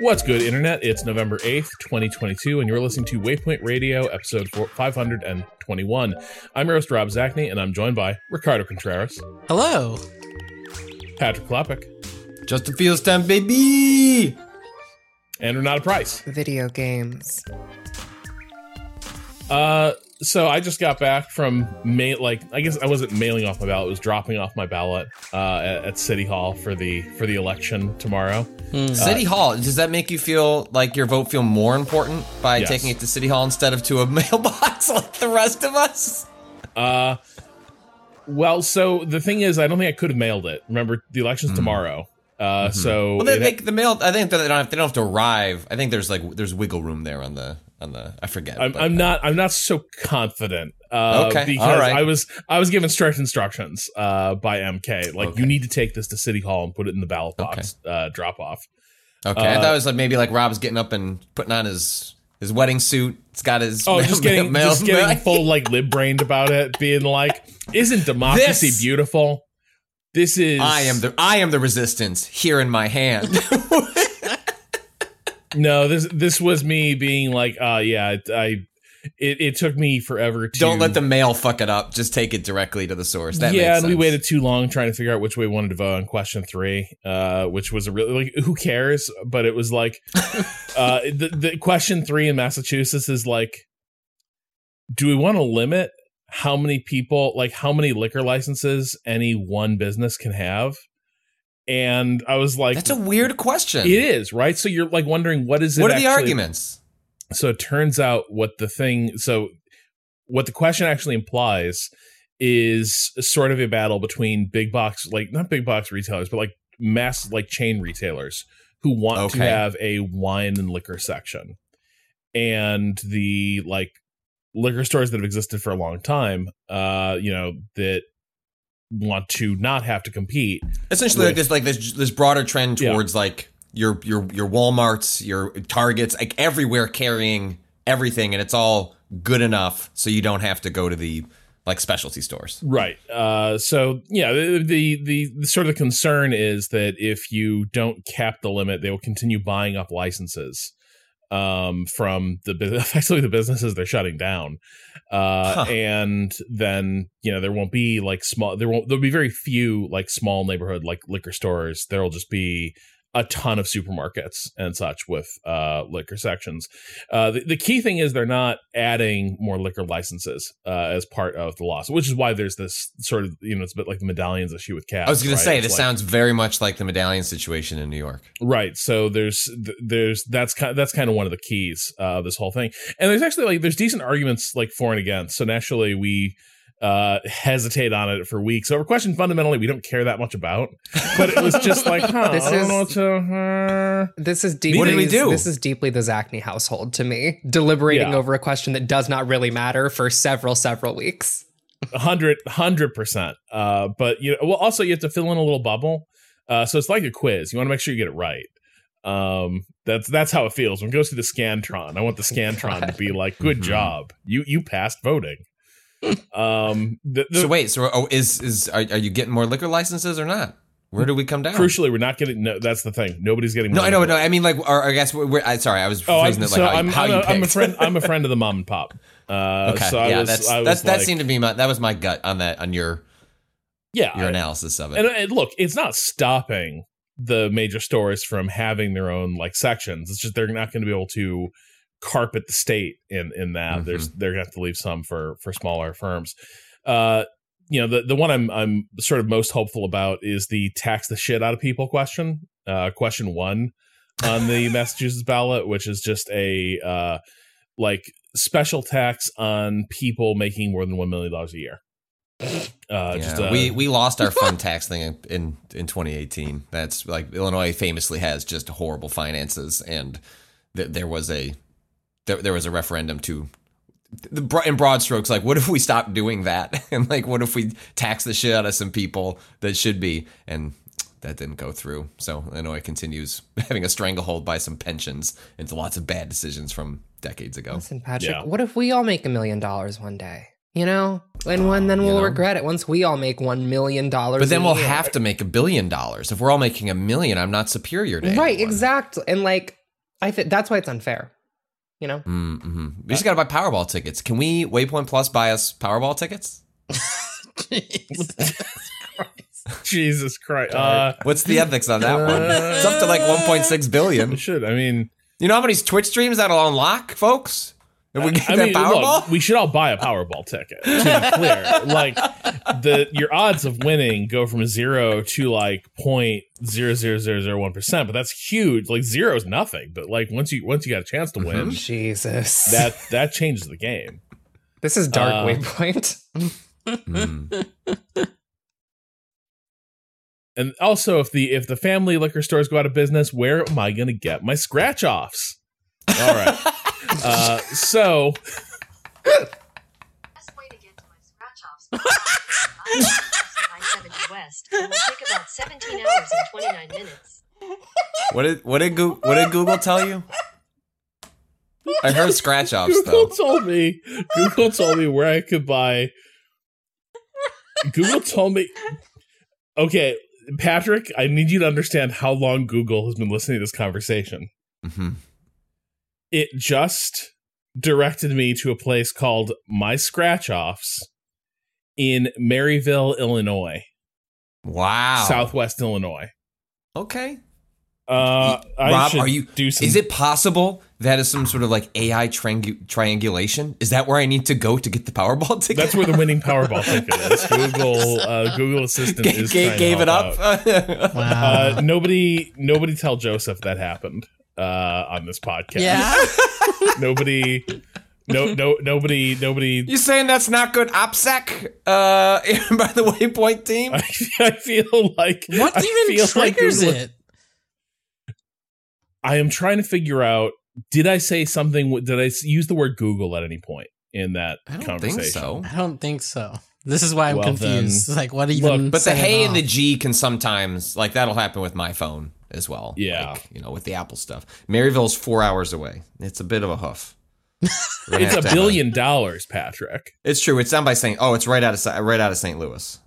What's good, Internet? It's November 8th, 2022, and you're listening to Waypoint Radio, episode 521. I'm your host, Rob Zacny, and I'm joined by Ricardo Contreras, Hello. Patrick Klepek, Just a Fields time, baby. and Renata Price. video games. Uh, so I just got back from ma- like I guess I wasn't mailing off my ballot; it was dropping off my ballot uh, at, at City Hall for the for the election tomorrow. City Hall. Does that make you feel like your vote feel more important by Yes. taking it to City Hall instead of to a mailbox like the rest of us? Uh, well, so the thing is, I don't think I could have mailed it. Remember, the election's tomorrow. Uh, so Well, they make the mail. I think that they don't have, they don't have to arrive. I think there's like there's wiggle room there on the on the. I forget. I'm, but- I'm not. I'm not so confident. Uh, Okay, because all right. I was I was given strict instructions uh, by MK. Like Okay. you need to take this to City Hall and put it in the ballot box. Uh, drop off. Okay, I uh, thought it was like maybe like Rob's getting up and putting on his his wedding suit. It's got his Oh, just getting mail- just getting full like lib brained about it, being like, "Isn't democracy This- beautiful?" This is. I am the I am the resistance here in my hand. no. This this was me being like, "Uh, yeah." I it, it took me forever to Don't let the mail fuck it up. Just take it directly to the source. That yeah, and we waited too long trying to figure out which way we wanted to vote on question three, uh, which was a really like who cares? But it was like uh, the, the question three in Massachusetts is like, do we want to limit how many people, like how many liquor licenses any one business can have? And I was like, That's a weird question. it is right. So you're like wondering what is it? What are the arguments? so it turns out what the thing so what the question actually implies is sort of a battle between big box like not big box retailers but like mass like chain retailers who want to have a wine and liquor section and the like liquor stores that have existed for a long time uh you know that want to not have to compete Essentially, like this, like this, this broader trend Yeah. towards like your your your WalMarts, your Targets, like everywhere carrying everything, and it's all good enough, so you don't have to go to the like specialty stores. Right. Uh, so yeah, the, the the the sort of concern is that if you don't cap the limit, they will continue buying up licenses um, from the effectively the businesses they're shutting down, uh, Huh. and then you know there won't be like small there won't there'll be very few like small neighborhood like liquor stores. There'll just be a ton of supermarkets and such with uh, liquor sections. Uh, the, the key thing is they're not adding more liquor licenses uh, as part of the law, so, which is why there's this sort of you know it's a bit like the medallions issue with cats. I was going right? to say It's this like- sounds very much like the medallion situation in New York. right. So there's there's that's kind that's kind of one of the keys uh, of this whole thing, and there's actually like there's decent arguments like for and against. So naturally we uh hesitate on it for weeks over a question fundamentally we don't care that much about but it was just like huh, This i don't is- know to uh, This is deeply. What did we do? This is deeply the Zacny household to me, deliberating Yeah. over a question that does not really matter for several, several weeks. hundred hundred percent. Uh, but you know, well, also you have to fill in a little bubble. Uh, so it's like a quiz. You want to make sure you get it right. Um, that's that's how it feels when it goes to the Scantron. I want the Scantron to be like, "Good Mhm. job, you you passed voting." Um, the, the, So wait, so oh, is is are, are you getting more liquor licenses or not? Where do we come down? crucially, we're not getting. No, that's the thing. Nobody's getting. No, I know, no. I mean, like, or I guess we're, we're I, sorry, I was Oh, I'm, phrasing it like so how, I'm, how I'm, you a, I'm a friend. I'm a friend of the mom and pop. Uh, Okay, so I yeah, was, that's that's that seemed to be my that was my gut on that on your yeah. your I- analysis of it. and, and look, it's not stopping the major stores from having their own like sections. It's just they're not going to be able to carpet the state in in that. Mhm. There's they're going to have to leave some for for smaller firms. Uh, you know, the the one I'm I'm sort of most hopeful about is the tax the shit out of people question. Uh, question one on the Massachusetts ballot, which is just a uh, like special tax on people making more than one million dollars a year. Uh, just Yeah, uh, we we lost our fun tax thing in, in in 2018. That's like Illinois famously has just horrible finances, and th- there was a there, there was a referendum to the bro- in broad strokes like what if we stop doing that and like what if we tax the shit out of some people that should be and that didn't go through so illinois continues having a stranglehold by some pensions into lots of bad decisions from decades ago Listen, Patrick, Yeah. what if we all make a million dollars one day? You know, and when then we'll know. regret it once we all make one million dollars. but then a we'll year. have to make a billion dollars if we're all making a million i'm not superior to right, anyone. exactly, and like I think that's why it's unfair. You know, Mm-hmm. We just got to buy Powerball tickets. Can we, Waypoint Plus, buy us Powerball tickets? Jesus Christ. Uh, What's the ethics on that one? It's up to like 1.6 we should. I mean, You know how many Twitch streams that'll unlock, folks? If we get I that mean, Powerball? look, we should all buy a Powerball ticket. To be clear, like the your odds of winning go from zero to like point zero zero zero zero one percent, but that's huge. Like zero is nothing, but like once you once you got a chance to win, Jesus, that that changes the game. this is dark uh, waypoint. Mm. And also, if the if the family liquor stores go out of business, where am I going to get my scratch offs? All right. uh, so best way to get to my scratch offs. West. Take about 17 hours and 29 minutes. What did what did Google, what did Google tell you? I heard scratch offs Google though. told me Google told me where I could buy. Google told me. Okay, Patrick, I need you to understand how long Google has been listening to this conversation. Mhm. It just directed me to a place called My Scratch Offs in Maryville, Illinois, Wow. Southwest Illinois. Okay. Uh, I Rob, are you? do some Is it possible that is some sort of like AI triangu- triangulation? Is that where I need to go to get the Powerball ticket? That's where the winning Powerball ticket is. Google uh, Google Assistant Ga- is ga- trying to gave it up. out. Wow. Uh, nobody, nobody tell Joseph that happened uh, on this podcast. yeah. Nobody, no, no, nobody, nobody. you saying that's not good OPSEC uh, by the Waypoint team? I, I feel like What I even feel like triggers Google- it? I am trying to figure out. Did I say something? Did I use the word Google at any point in that I don't conversation? think so. I don't think so. This is why I'm Well, confused. then- like, what even? Look, But the set it hey and the? G can sometimes like that'll happen with my phone as well. Yeah. Like, you know, with the Apple stuff. Maryville's four hours away. It's a bit of a hoof. It's a billion dollars, Patrick. It's true. It's down by St. Oh, it's right out of right out of St. Louis.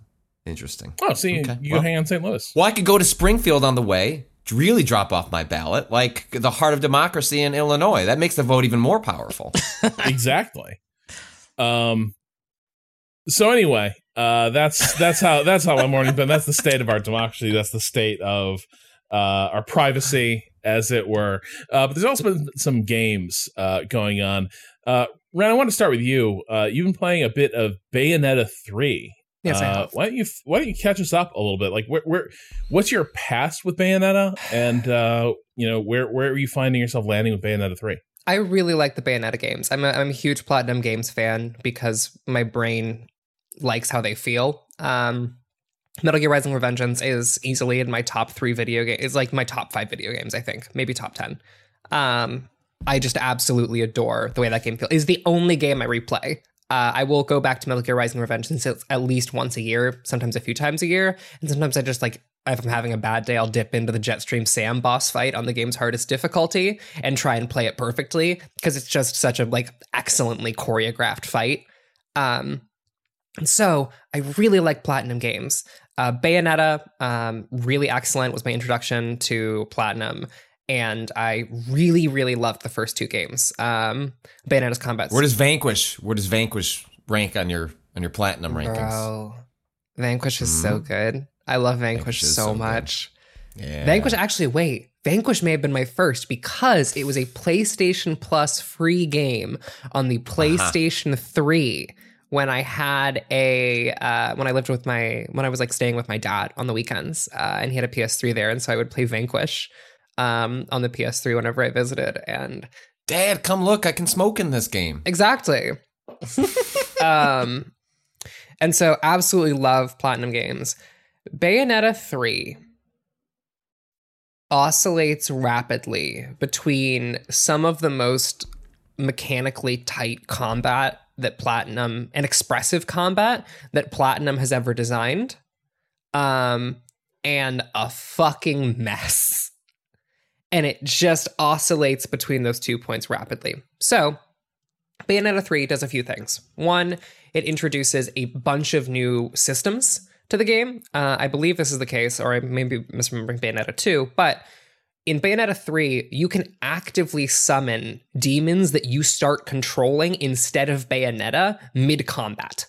Interesting. Oh, see, Okay, you well. hang on St. Louis. Well, I could go to Springfield on the way, really drop off my ballot, like the heart of democracy in Illinois. That makes the vote even more powerful. exactly. Um. So anyway, uh, that's that's how that's how my morning's been. That's the state of our democracy. That's the state of uh, our privacy, as it were. Uh, but there's also been some games uh, going on. Uh, Ren, I want to start with you. Uh, you've been playing a bit of Bayonetta three. Yes, I uh, have. Why don't you Why don't you catch us up a little bit? Like, where, where what's your past with Bayonetta, and uh, you know, where where are you finding yourself landing with Bayonetta three? I really like the Bayonetta games. I'm a, I'm a huge Platinum Games fan because my brain likes how they feel. Um, Metal Gear Rising Revengeance is easily in my top three video games. It's like my top five video games, I think, maybe top ten. Um, I just absolutely adore the way that game feels. Is the only game I replay. Uh, I will go back to Metal Gear Rising Revengeance at least once a year, sometimes a few times a year, and sometimes I just like if I'm having a bad day, I'll dip into the Jetstream Sam boss fight on the game's hardest difficulty and try and play it perfectly because it's just such a like excellently choreographed fight. Um, and so I really like Platinum games. Uh, Bayonetta, um, really excellent, was my introduction to Platinum, and I really, really loved the first two games. Um, Bayonetta's combat. Where does Vanquish? Where does Vanquish rank on your on your platinum rankings? Bro, Vanquish is so good. I love Vanquish, Vanquish so, so much. Yeah. Vanquish actually wait. Vanquish may have been my first because it was a PlayStation Plus free game on the PlayStation 3 when I had a uh, when I lived with my when I was like staying with my dad on the weekends uh, and he had a PS3 there and so I would play Vanquish um, on the PS3 whenever I visited and Dad, come look, I can smoke in this game. Exactly. um, and so absolutely love Platinum Games. Bayonetta 3 oscillates rapidly between some of the most mechanically tight combat that Platinum and expressive combat that Platinum has ever designed. Um, and a fucking mess. And it just oscillates between those two points rapidly. So, Bayonetta 3 does a few things. One, it introduces a bunch of new systems to the game. Uh, I believe this is the case, or I may be misremembering Bayonetta 2, but in Bayonetta 3, you can actively summon demons that you start controlling instead of Bayonetta mid combat.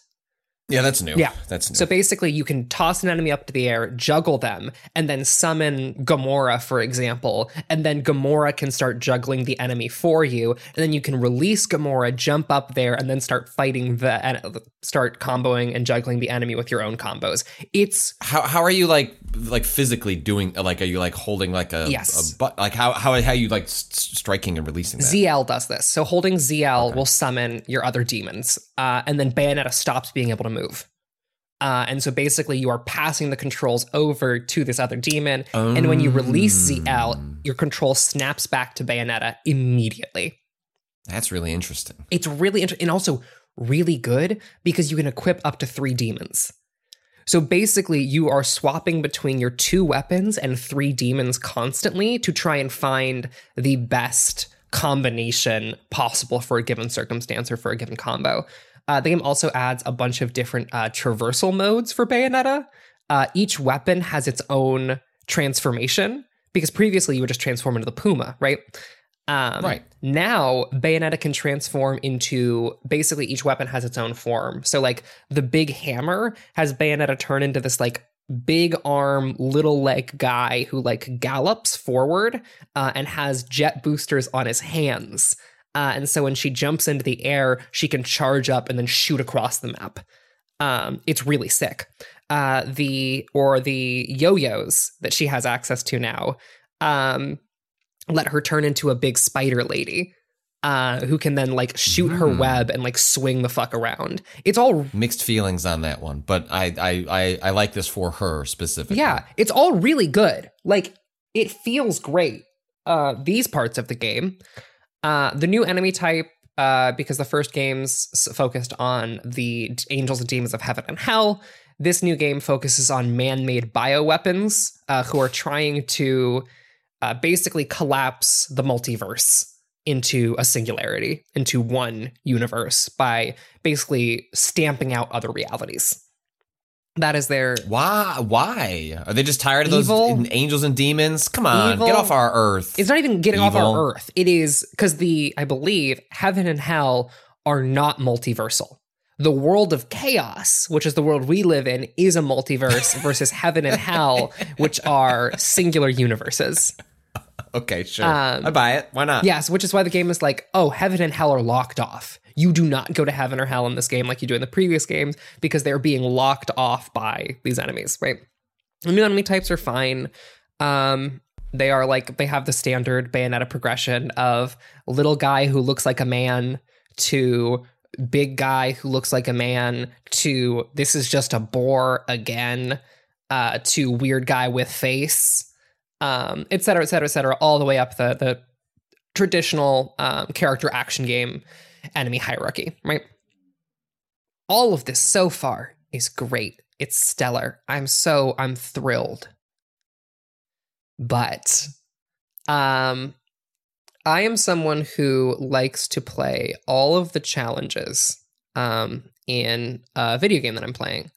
Yeah, that's new. Yeah. That's new. So basically, you can toss an enemy up to the air, juggle them, and then summon Gomorrah, for example. And then Gomorrah can start juggling the enemy for you. And then you can release Gomorrah, jump up there, and then start fighting the, en- start comboing and juggling the enemy with your own combos. It's how how are you like like physically doing like are you like holding like a Yes. a but like how how how are you like s- striking and releasing that? ZL does this. So holding ZL will summon your other demons, uh, and then Bayonetta stops being able to move. Uh, and so basically, you are passing the controls over to this other demon, and when you release ZL, your control snaps back to Bayonetta immediately. That's really interesting. It's really interesting, and also really good because you can equip up to three demons. So basically, you are swapping between your two weapons and three demons constantly to try and find the best combination possible for a given circumstance or for a given combo. Uh, the game also adds a bunch of different uh, traversal modes for Bayonetta. Uh, each weapon has its own transformation because previously you would just transform into the Puma, right? Um, Right. Now, Bayonetta can transform into basically each weapon has its own form. So, like the big hammer has Bayonetta turn into this like big arm, little leg guy who like gallops forward uh, and has jet boosters on his hands. Uh, and so when she jumps into the air, she can charge up and then shoot across the map. Um, it's really sick. Uh, the or the yo-yos that she has access to now. Um, let her turn into a big spider lady uh, who can then like shoot her Hmm. web and like swing the fuck around. It's all Mixed feelings on that one, but I I I, I like this for her specifically. yeah, it's all really good. Like it feels great. Uh, these parts of the game, uh, the new enemy type. Uh, because the first games focused on the angels and demons of heaven and hell, this new game focuses on man-made bioweapons uh, who are trying to uh, basically collapse the multiverse into a singularity, into one universe by basically stamping out other realities. That is their Why? Why are they just tired of those Evil. angels and demons? Come on, Evil. get off our earth. It's not even getting off our earth. It is because the I believe heaven and hell are not multiversal. The world of chaos, which is the world we live in, is a multiverse versus heaven and hell, which are singular universes. okay, sure. Um, I buy it. Why not? Yes, which is why the game is like, oh, heaven and hell are locked off. You do not go to heaven or hell in this game like you do in the previous games because they're being locked off by these enemies, right? The new enemy types are fine. Um, they are like they have the standard Bayonetta progression of little guy who looks like a man to big guy who looks like a man to this is just a boar again uh, to weird guy with face um, et cetera, et cetera, et cetera, all the way up the the traditional um, character action game enemy hierarchy, right? All of this so far is great. It's stellar. I'm so I'm thrilled. But um I am someone who likes to play all of the challenges um in a video game that I'm playing.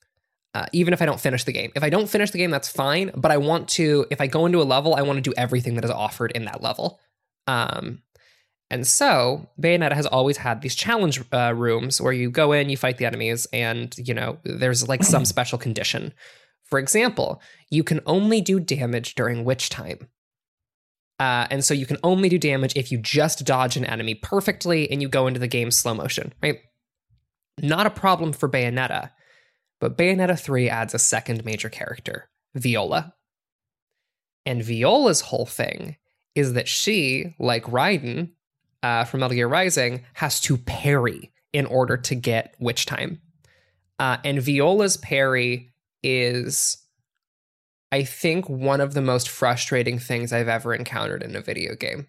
Uh, even if I don't finish the game. If I don't finish the game, that's fine. But I want to, if I go into a level, I want to do everything that is offered in that level. Um, and so Bayonetta has always had these challenge uh, rooms where you go in, you fight the enemies, and you know there's like some special condition For example, you can only do damage during witch time. Uh, and so you can only do damage if you just dodge an enemy perfectly and you go into the game slow motion, right? Not a problem for Bayonetta, but Bayonetta 3 adds a second major character, Viola. And Viola's whole thing is that she, like Raiden uh, from Metal Gear Rising, has to parry in order to get witch time. Uh, and Viola's parry is, I think, one of the most frustrating things I've ever encountered in a video game.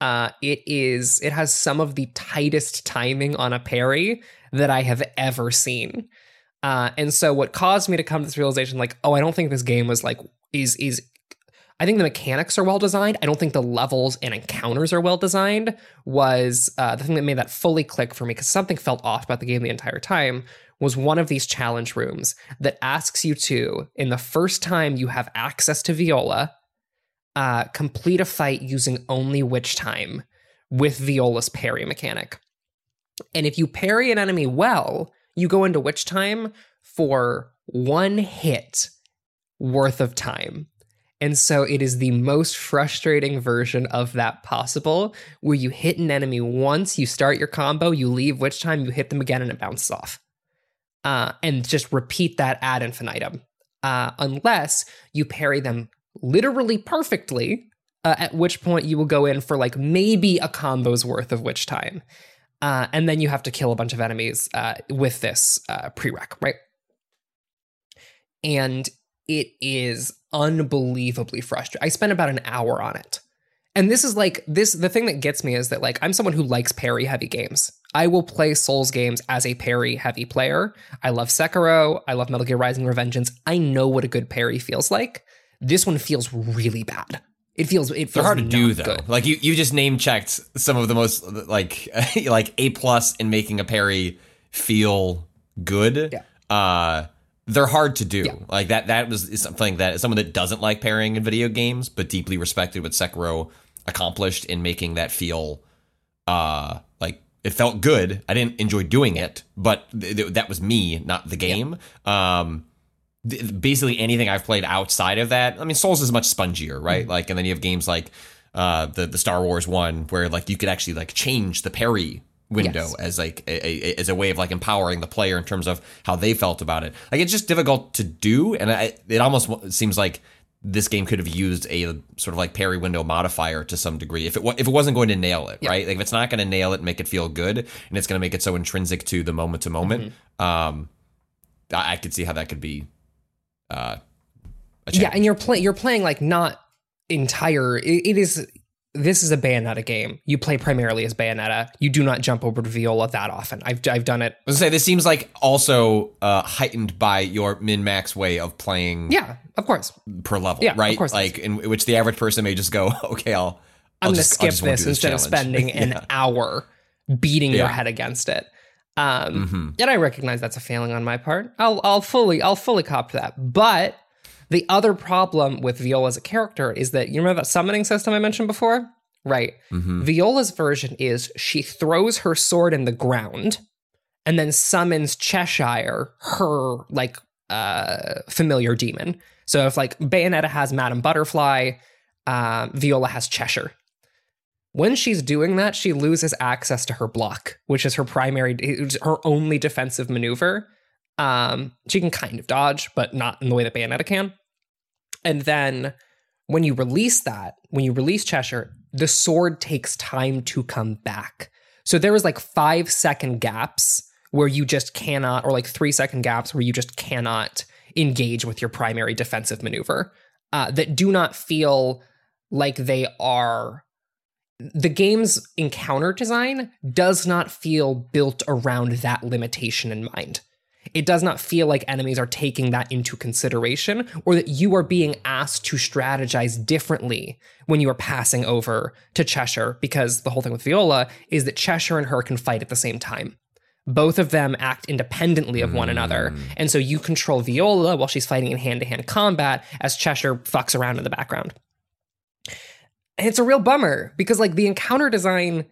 Uh, it is. It has some of the tightest timing on a parry that I have ever seen. Uh, and so, what caused me to come to this realization, like, oh, I don't think this game was like is is. I think the mechanics are well designed. I don't think the levels and encounters are well designed. Was uh, the thing that made that fully click for me because something felt off about the game the entire time. Was one of these challenge rooms that asks you to, in the first time you have access to Viola, uh, complete a fight using only witch time with Viola's parry mechanic. And if you parry an enemy well, you go into witch time for one hit worth of time. And so it is the most frustrating version of that possible, where you hit an enemy once, you start your combo, you leave witch time, you hit them again, and it bounces off. Uh, and just repeat that ad infinitum. Uh, unless you parry them literally perfectly, uh, at which point you will go in for like maybe a combo's worth of witch time. Uh, and then you have to kill a bunch of enemies uh, with this uh, prereq, right? And it is unbelievably frustrating. I spent about an hour on it. And this is like this the thing that gets me is that like I'm someone who likes parry heavy games. I will play Souls games as a parry heavy player. I love Sekiro, I love Metal Gear Rising Revengeance. I know what a good parry feels like. This one feels really bad. It feels it feels They're hard to do though. good. Like you, you just name checked some of the most like like a plus in making a parry feel good. Yeah. Uh, they're hard to do. Yeah. Like that. That was something that someone that doesn't like parrying in video games, but deeply respected what Sekiro accomplished in making that feel. Uh, like it felt good. I didn't enjoy doing it, but th- th- that was me, not the game. Um, th- basically anything I've played outside of that. I mean, Souls is much spongier, right? Mm-hmm. Like, and then you have games like uh, the the Star Wars one where like you could actually like change the parry window Yes. as like a, a, as a way of like empowering the player in terms of how they felt about it. Like it's just difficult to do, and I, it almost seems like this game could have used a sort of like parry window modifier to some degree if it if it wasn't going to nail it, right? Like if it's not going to nail it, and make it feel good, and it's going to make it so intrinsic to the moment to moment. Mm-hmm. Um, I, I could see how that could be. Uh, a Yeah, and you're playing you're playing like not entire. It, it is this is a Bayonetta game. You play primarily as Bayonetta. You do not jump over to Viola that often. I've I've done it. I was gonna say this seems like also uh, heightened by your min max way of playing Yeah, of course. per level, Yeah, of course like in which the average person may just go, okay, I'll. I'll I'm going to just, I'll skip this do instead of challenge." spending an hour beating your head against it. Um, Mhm. and I recognize that's a failing on my part. I'll I'll fully I'll fully cop to that. But the other problem with Viola as a character is that you remember that summoning system I mentioned before, right? Mhm. Viola's version is she throws her sword in the ground and then summons Cheshire, her like uh familiar demon. So if like Bayonetta has Madame Butterfly, uh, Viola has Cheshire. When she's doing that, she loses access to her block, which is her primary, her only defensive maneuver. Um, she can kind of dodge, but not in the way that Bayonetta can. And then when you release that, when you release Cheshire, the sword takes time to come back. So there was like five second gaps where you just cannot, or like three second gaps where you just cannot engage with your primary defensive maneuver uh, that do not feel like they are. The game's encounter design does not feel built around that limitation in mind. It does not feel like enemies are taking that into consideration or that you are being asked to strategize differently when you are passing over to Cheshire because the whole thing with Viola is that Cheshire and her can fight at the same time. Both of them act independently of one another. Mm. And so you control Viola while she's fighting in hand to hand combat as Cheshire fucks around in the background. And it's a real bummer because, like, the encounter design,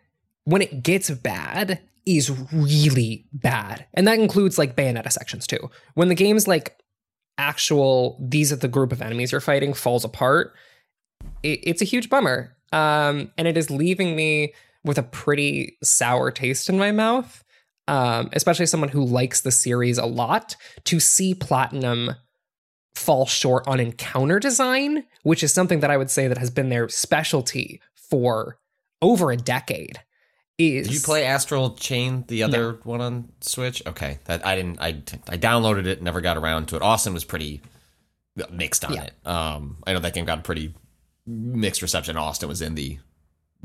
when it gets bad, is really bad. And that includes, like, Bayonetta sections too. When the game's, like, actual these are the group of enemies you're fighting falls apart, it, it's a huge bummer. Um, and it is leaving me with a pretty sour taste in my mouth. Um, especially someone who likes the series a lot, to see Platinum fall short on encounter design, which is something that I would say that has been their specialty for over a decade. Is Did you play Astral Chain, the other one on Switch? Okay, that I didn't. I I downloaded it, never got around to it. Austin was pretty mixed on Yeah. it. Um, I know that game got a pretty mixed reception. Austin was in the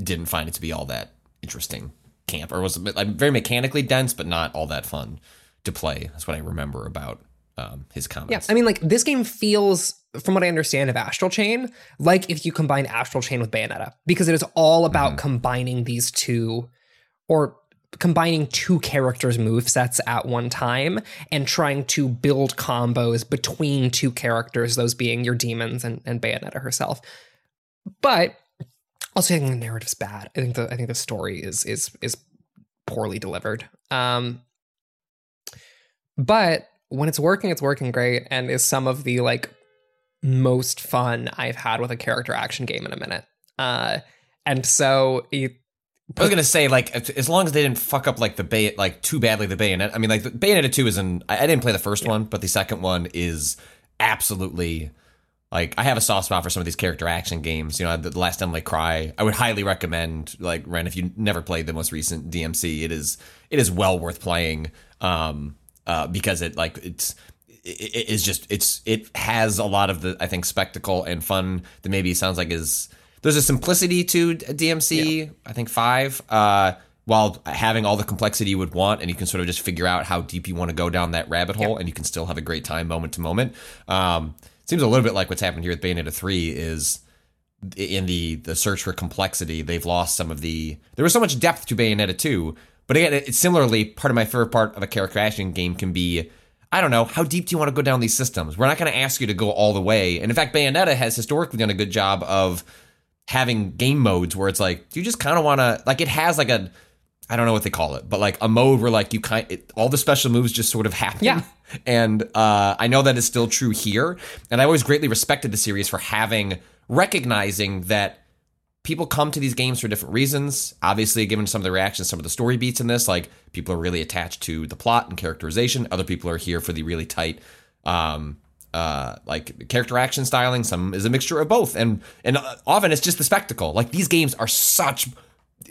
didn't find it to be all that interesting camp, or was like, very mechanically dense, but not all that fun to play. That's what I remember about um, his Yeah, comments. I mean, like this game feels, from what I understand of Astral Chain, like if you combine Astral Chain with Bayonetta, because it is all about combining these two, or combining two characters' move sets at one time and trying to build combos between two characters, those being your demons and, and Bayonetta herself. But also, I think the narrative's bad. I think the I think the story is is is poorly delivered. Um, but when it's working, it's working great, and is some of the like most fun I've had with a character action game in a minute. Uh, and so it, I was gonna say like as long as they didn't fuck up like the bay like too badly the bayonet. I mean like the Bayonetta two is an I, I didn't play the first one, but the second one is absolutely like I have a soft spot for some of these character action games. You know, the, the last like Cry, I would highly recommend like Ren if you never played the most recent DMC. It is it is well worth playing um uh because it like it's it, it is just it's it has a lot of the I think spectacle and fun that maybe sounds like is there's a simplicity to DMC I think five uh while having all the complexity you would want and you can sort of just figure out how deep you want to go down that rabbit hole and you can still have a great time moment to moment. Um seems a little bit like what's happened here with Bayonetta 3 is in the the search for complexity they've lost some of the there was so much depth to Bayonetta 2 but again it's similarly part of my favorite part of a character action game can be I don't know how deep do you want to go down these systems? We're not going to ask you to go all the way and in fact Bayonetta has historically done a good job of having game modes where it's like you just kind of want to like it has like a I don't know what they call it, but like a mode where like you kind it, all the special moves just sort of happen. Yeah. And uh, I know that is still true here, and I always greatly respected the series for having recognizing that people come to these games for different reasons. Obviously, given some of the reactions, some of the story beats in this, like people are really attached to the plot and characterization. Other people are here for the really tight, um, uh, like character action styling. Some is a mixture of both, and and uh, often it's just the spectacle. Like these games are such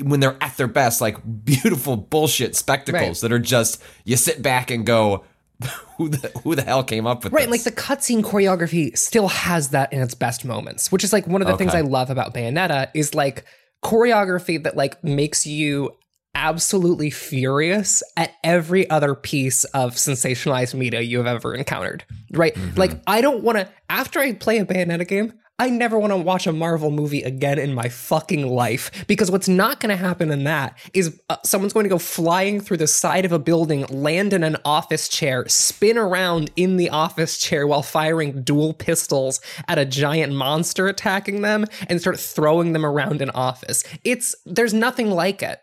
when they're at their best, like beautiful bullshit spectacles Right. that are just you sit back and go, who the who the hell came up with Right, this? like the cutscene choreography still has that in its best moments, which is like one of the things I love about Bayonetta is like choreography that like makes you absolutely furious at every other piece of sensationalized media you have ever encountered. Right? Like I don't want to after I play a Bayonetta game, I never want to watch a Marvel movie again in my fucking life because what's not going to happen in that is uh, someone's going to go flying through the side of a building, land in an office chair, spin around in the office chair while firing dual pistols at a giant monster attacking them and start throwing them around an office. It's there's nothing like it.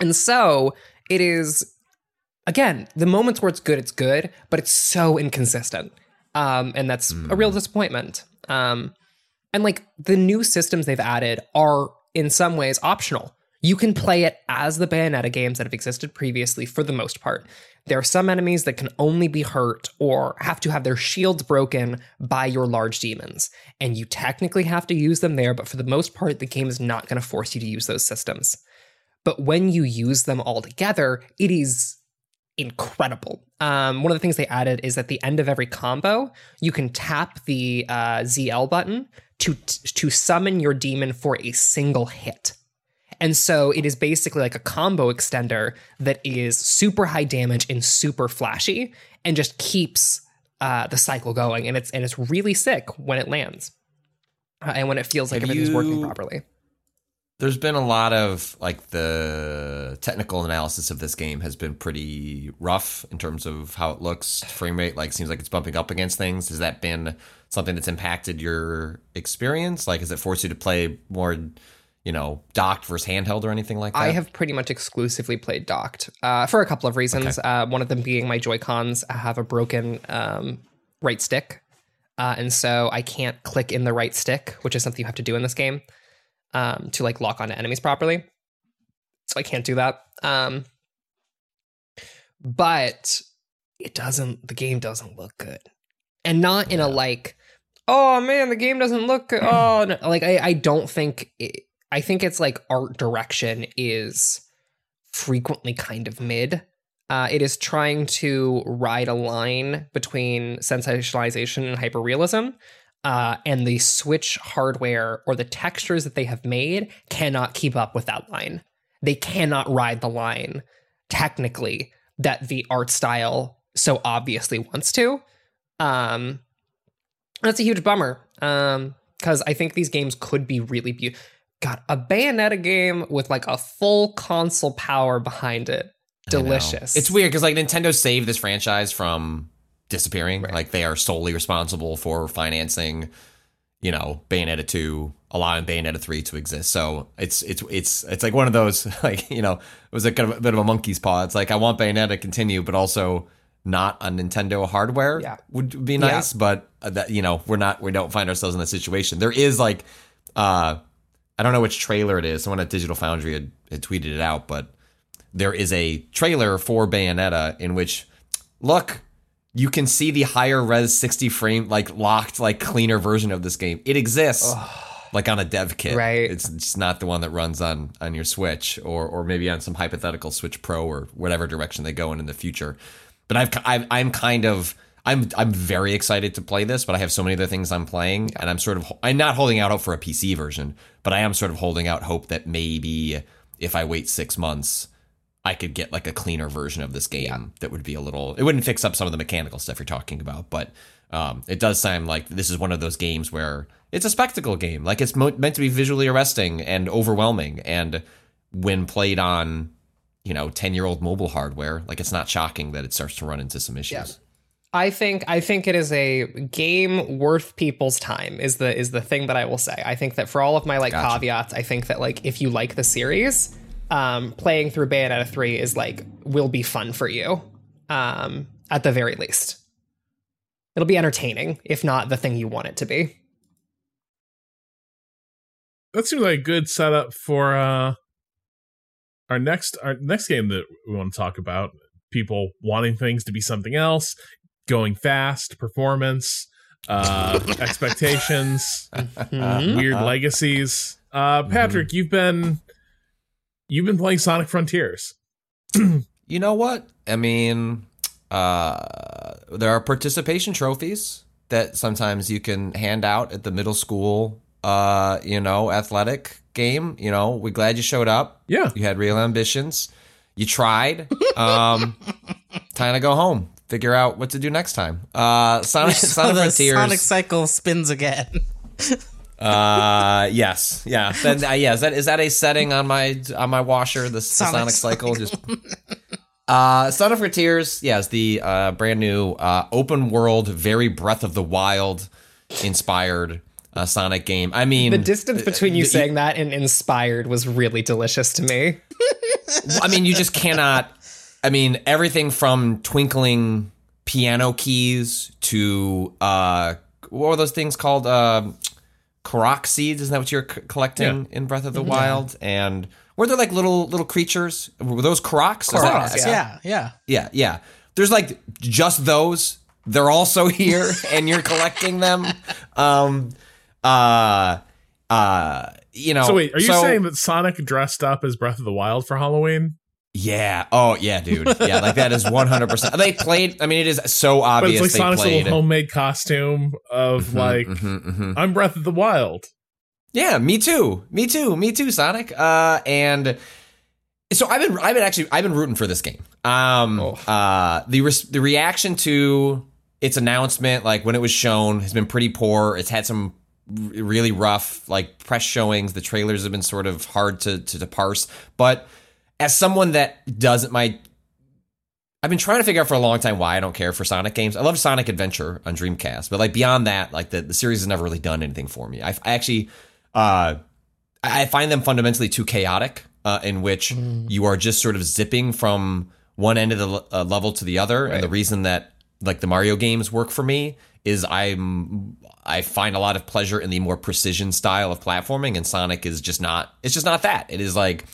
And so it is again, the moments where it's good, it's good, but it's so inconsistent. Um, and that's a real disappointment. Um, and like the new systems they've added are in some ways optional. You can play it as the Bayonetta games that have existed previously for the most part. There are some enemies that can only be hurt or have to have their shields broken by your large demons. And you technically have to use them there, but for the most part, the game is not going to force you to use those systems. But when you use them all together, it is incredible. Um, one of the things they added is at the end of every combo, you can tap the uh, ZL button to to summon your demon for a single hit. And so it is basically like a combo extender that is super high damage and super flashy, and just keeps uh, the cycle going. And it's and it's really sick when it lands, uh, and when it feels like Have everything's working properly. There's been a lot of like the technical analysis of this game has been pretty rough in terms of how it looks. Frame rate like seems like it's bumping up against things. Has that been something that's impacted your experience? Like, has it forced you to play more, you know, docked versus handheld or anything like that? I have pretty much exclusively played docked uh, for a couple of reasons. Uh, one of them being my Joy Cons have a broken um, right stick, uh, and so I can't click in the right stick, which is something you have to do in this game um, to like lock onto enemies properly. So I can't do that. Um, but it doesn't. The game doesn't look good, and not in a like, oh man, the game doesn't look good. Oh, no. like I, I don't think. It, I think it's like art direction is frequently kind of mid. Uh, it is trying to ride a line between sensationalization and hyperrealism. Uh, and the Switch hardware or the textures that they have made cannot keep up with that line. They cannot ride the line technically that the art style so obviously wants to. Um, that's a huge bummer. Um, because I think these games could be really beautiful. Got a Bayonetta game with like a full console power behind it. Delicious. It's weird because like Nintendo saved this franchise from disappearing. Like they are solely responsible for financing, you know, Bayonetta 2, allowing Bayonetta 3 to exist. So it's it's it's it's like one of those like, you know, it was a kind of a bit of a monkey's paw. It's like I want Bayonetta to continue, but also not on Nintendo hardware Yeah. would be nice, but uh, that you know, we're not we don't find ourselves in that situation. There is like uh I don't know which trailer it is. Someone at Digital Foundry had, had tweeted it out, but there is a trailer for Bayonetta in which, look, you can see the higher res 60 frame, like locked, like cleaner version of this game. It exists, like on a dev kit. Right. It's just not the one that runs on on your Switch or or maybe on some hypothetical Switch Pro or whatever direction they go in in the future. But I've, I've I'm kind of. I'm I'm very excited to play this, but I have so many other things I'm playing, and I'm sort of I'm not holding out hope for a PC version, but I am sort of holding out hope that maybe if I wait six months, I could get like a cleaner version of this game that would be a little. It wouldn't fix up some of the mechanical stuff you're talking about, but um, it does sound like this is one of those games where it's a spectacle game. Like it's mo- meant to be visually arresting and overwhelming, and when played on, you know, ten year old mobile hardware, like it's not shocking that it starts to run into some issues. Yeah. I think I think it is a game worth people's time is the is the thing that I will say. I think that for all of my like Gotcha. caveats, I think that like if you like the series, um, playing through Bayonetta 3 is like will be fun for you. Um, at the very least. It'll be entertaining, if not the thing you want it to be. that seems like a good setup for uh our next our next game that we want to talk about people wanting things to be something else going fast performance uh expectations Mhm. weird legacies uh patrick you've been you've been playing sonic frontiers You know what? I mean, uh, there are participation trophies that sometimes you can hand out at the middle school, uh, you know, athletic game. You know, we're glad you showed up. yeah You had real ambitions. You tried. Um, time to go home. Figure out what to do next time. Uh, Sonic, So Sonic the Frontiers. Sonic cycle spins again. Uh, yes, yeah. Then, uh, yeah, is that is that a setting on my on my washer? The, the Sonic Sonic, cycle, just. Uh, Sonic Frontiers, yes, the uh, brand new uh, open world, very Breath of the Wild inspired uh, Sonic game. I mean, The distance between you the- saying that and inspired was really delicious to me. I mean, you just cannot. I mean, everything from twinkling piano keys to uh, what were those things called? Um Korok seeds. Isn't that what you're c- collecting in Breath of the Wild? And were there like little little creatures? Were those Koroks? Is that- Koroks, yeah, yeah. yeah, yeah. There's like just those. They're also here, and you're collecting them. Um, uh, uh, you know. so wait are you so- saying that sonic dressed up as breath of the wild for halloween Yeah. Oh, yeah, dude. Yeah, like that is 100%. They played, I mean, it is so but obvious it's like they sonic's played. little homemade costume of Mhm, like mhm, mhm. i'm breath of the wild Yeah, me too. Me too. Me too, Sonic. Uh, and so I've been, I've been actually, I've been rooting for this game. Um, Oh. uh, the res- the reaction to its announcement, like when it was shown, has been pretty poor. It's had some r- really rough like press showings. The trailers have been sort of hard to to, to parse. But as someone that doesn't my I've been trying to figure out for a long time why I don't care for Sonic games. I love Sonic Adventure on Dreamcast, but like beyond that, like the, the series has never really done anything for me. I, I actually, uh, I find them fundamentally too chaotic, uh, in which you are just sort of zipping from one end of the uh, level to the other. And the reason that like the Mario games work for me is I'm I find a lot of pleasure in the more precision style of platforming and Sonic is just not it's just not that. It is like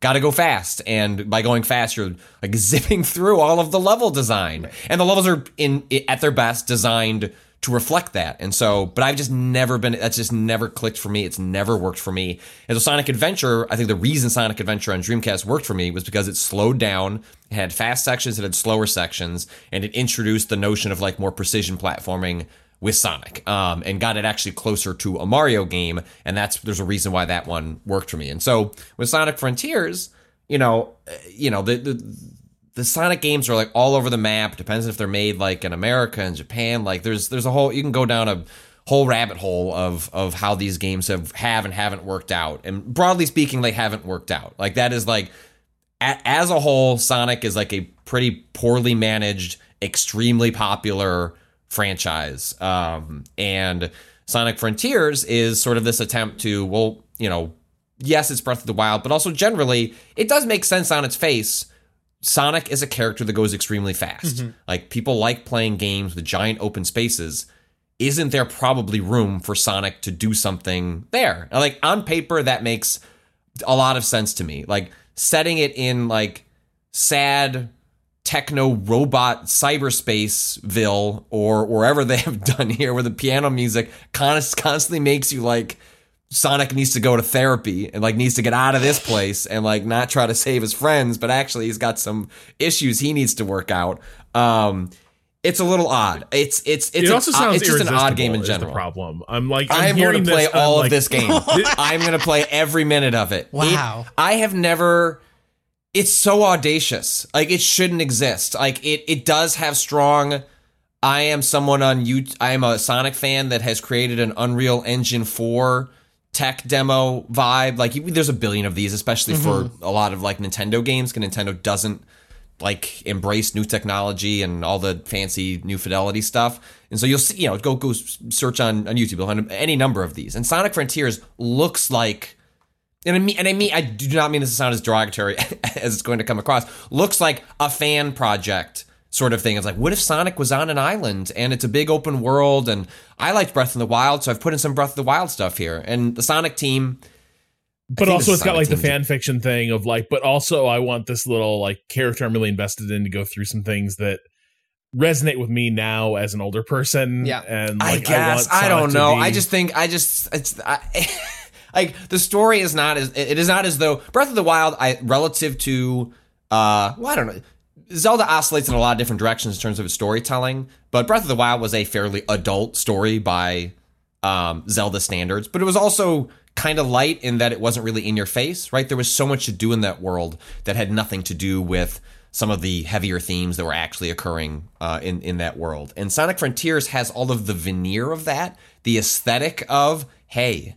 got to go fast and by going fast you're like zipping through all of the level design. And the levels are in at their best designed to reflect that. And so, but I've just never been, that's just never clicked for me. It's never worked for me. And so Sonic Adventure, I think the reason Sonic Adventure on Dreamcast worked for me was because it slowed down, it had fast sections, it had slower sections, and it introduced the notion of like more precision platforming with Sonic, um, and got it actually closer to a Mario game. And that's, there's a reason why that one worked for me. And so with Sonic Frontiers, you know, uh, you know, the, the, the Sonic games are like all over the map. Depends if they're made like in America and Japan. Like there's there's a whole you can go down a whole rabbit hole of of how these games have have and haven't worked out. And broadly speaking, they haven't worked out. Like that is like as a whole, Sonic is like a pretty poorly managed, extremely popular franchise. Um, and Sonic Frontiers is sort of this attempt to well, you know, yes, it's Breath of the Wild, but also generally it does make sense on its face Sonic is a character that goes extremely fast. Mm-hmm. Like people like playing games with giant open spaces. Isn't there probably room for Sonic to do something there? And, like on paper, that makes a lot of sense to me. Like setting it in like sad techno robot cyberspaceville or wherever they have done here, where the piano music const- constantly makes you like Sonic needs to go to therapy and like needs to get out of this place and like not try to save his friends, but actually he's got some issues he needs to work out. Um, it's a little odd. It's it's it's it also odd- sounds it's just an odd game in irresistible is general. The problem. I'm like I'm, I'm, going to play this, all like, of this game. I'm going to play every minute of it. Wow. It- I have never. It's so audacious. Like it shouldn't exist. Like it. It does have strong. I am someone on you. I am a Sonic fan that has created an Unreal Engine four tech demo vibe. Like there's a billion of these, especially for mm-hmm. a lot of like Nintendo games. Because Nintendo doesn't like embrace new technology and all the fancy new fidelity stuff. And so you'll see, you know, go go search on on YouTube, you'll find any number of these. And Sonic Frontiers looks like, and I mean, and I mean, I do not mean this to sound as derogatory as it's going to come across. Looks like a fan project sort of thing. It's like, what if Sonic was on an island and it's a big open world? And I liked Breath of the Wild, so I've put in some Breath of the Wild stuff here. And the Sonic team. But also, it's got like the fan fiction thing of like, but also, I want this little like character I'm really invested in to go through some things that resonate with me now as an older person. Yeah. and I like, guess want I, don't know. I just think I just it's I, like the story is not as it is not as though Breath of the Wild. I relative to uh well I don't know. Zelda oscillates in a lot of different directions in terms of its storytelling, but Breath of the Wild was a fairly adult story by um, Zelda standards, but it was also kind of light in that it wasn't really in your face, right? There was so much to do in that world that had nothing to do with some of the heavier themes that were actually occurring uh, in in that world. And Sonic Frontiers has all of the veneer of that, the aesthetic of hey,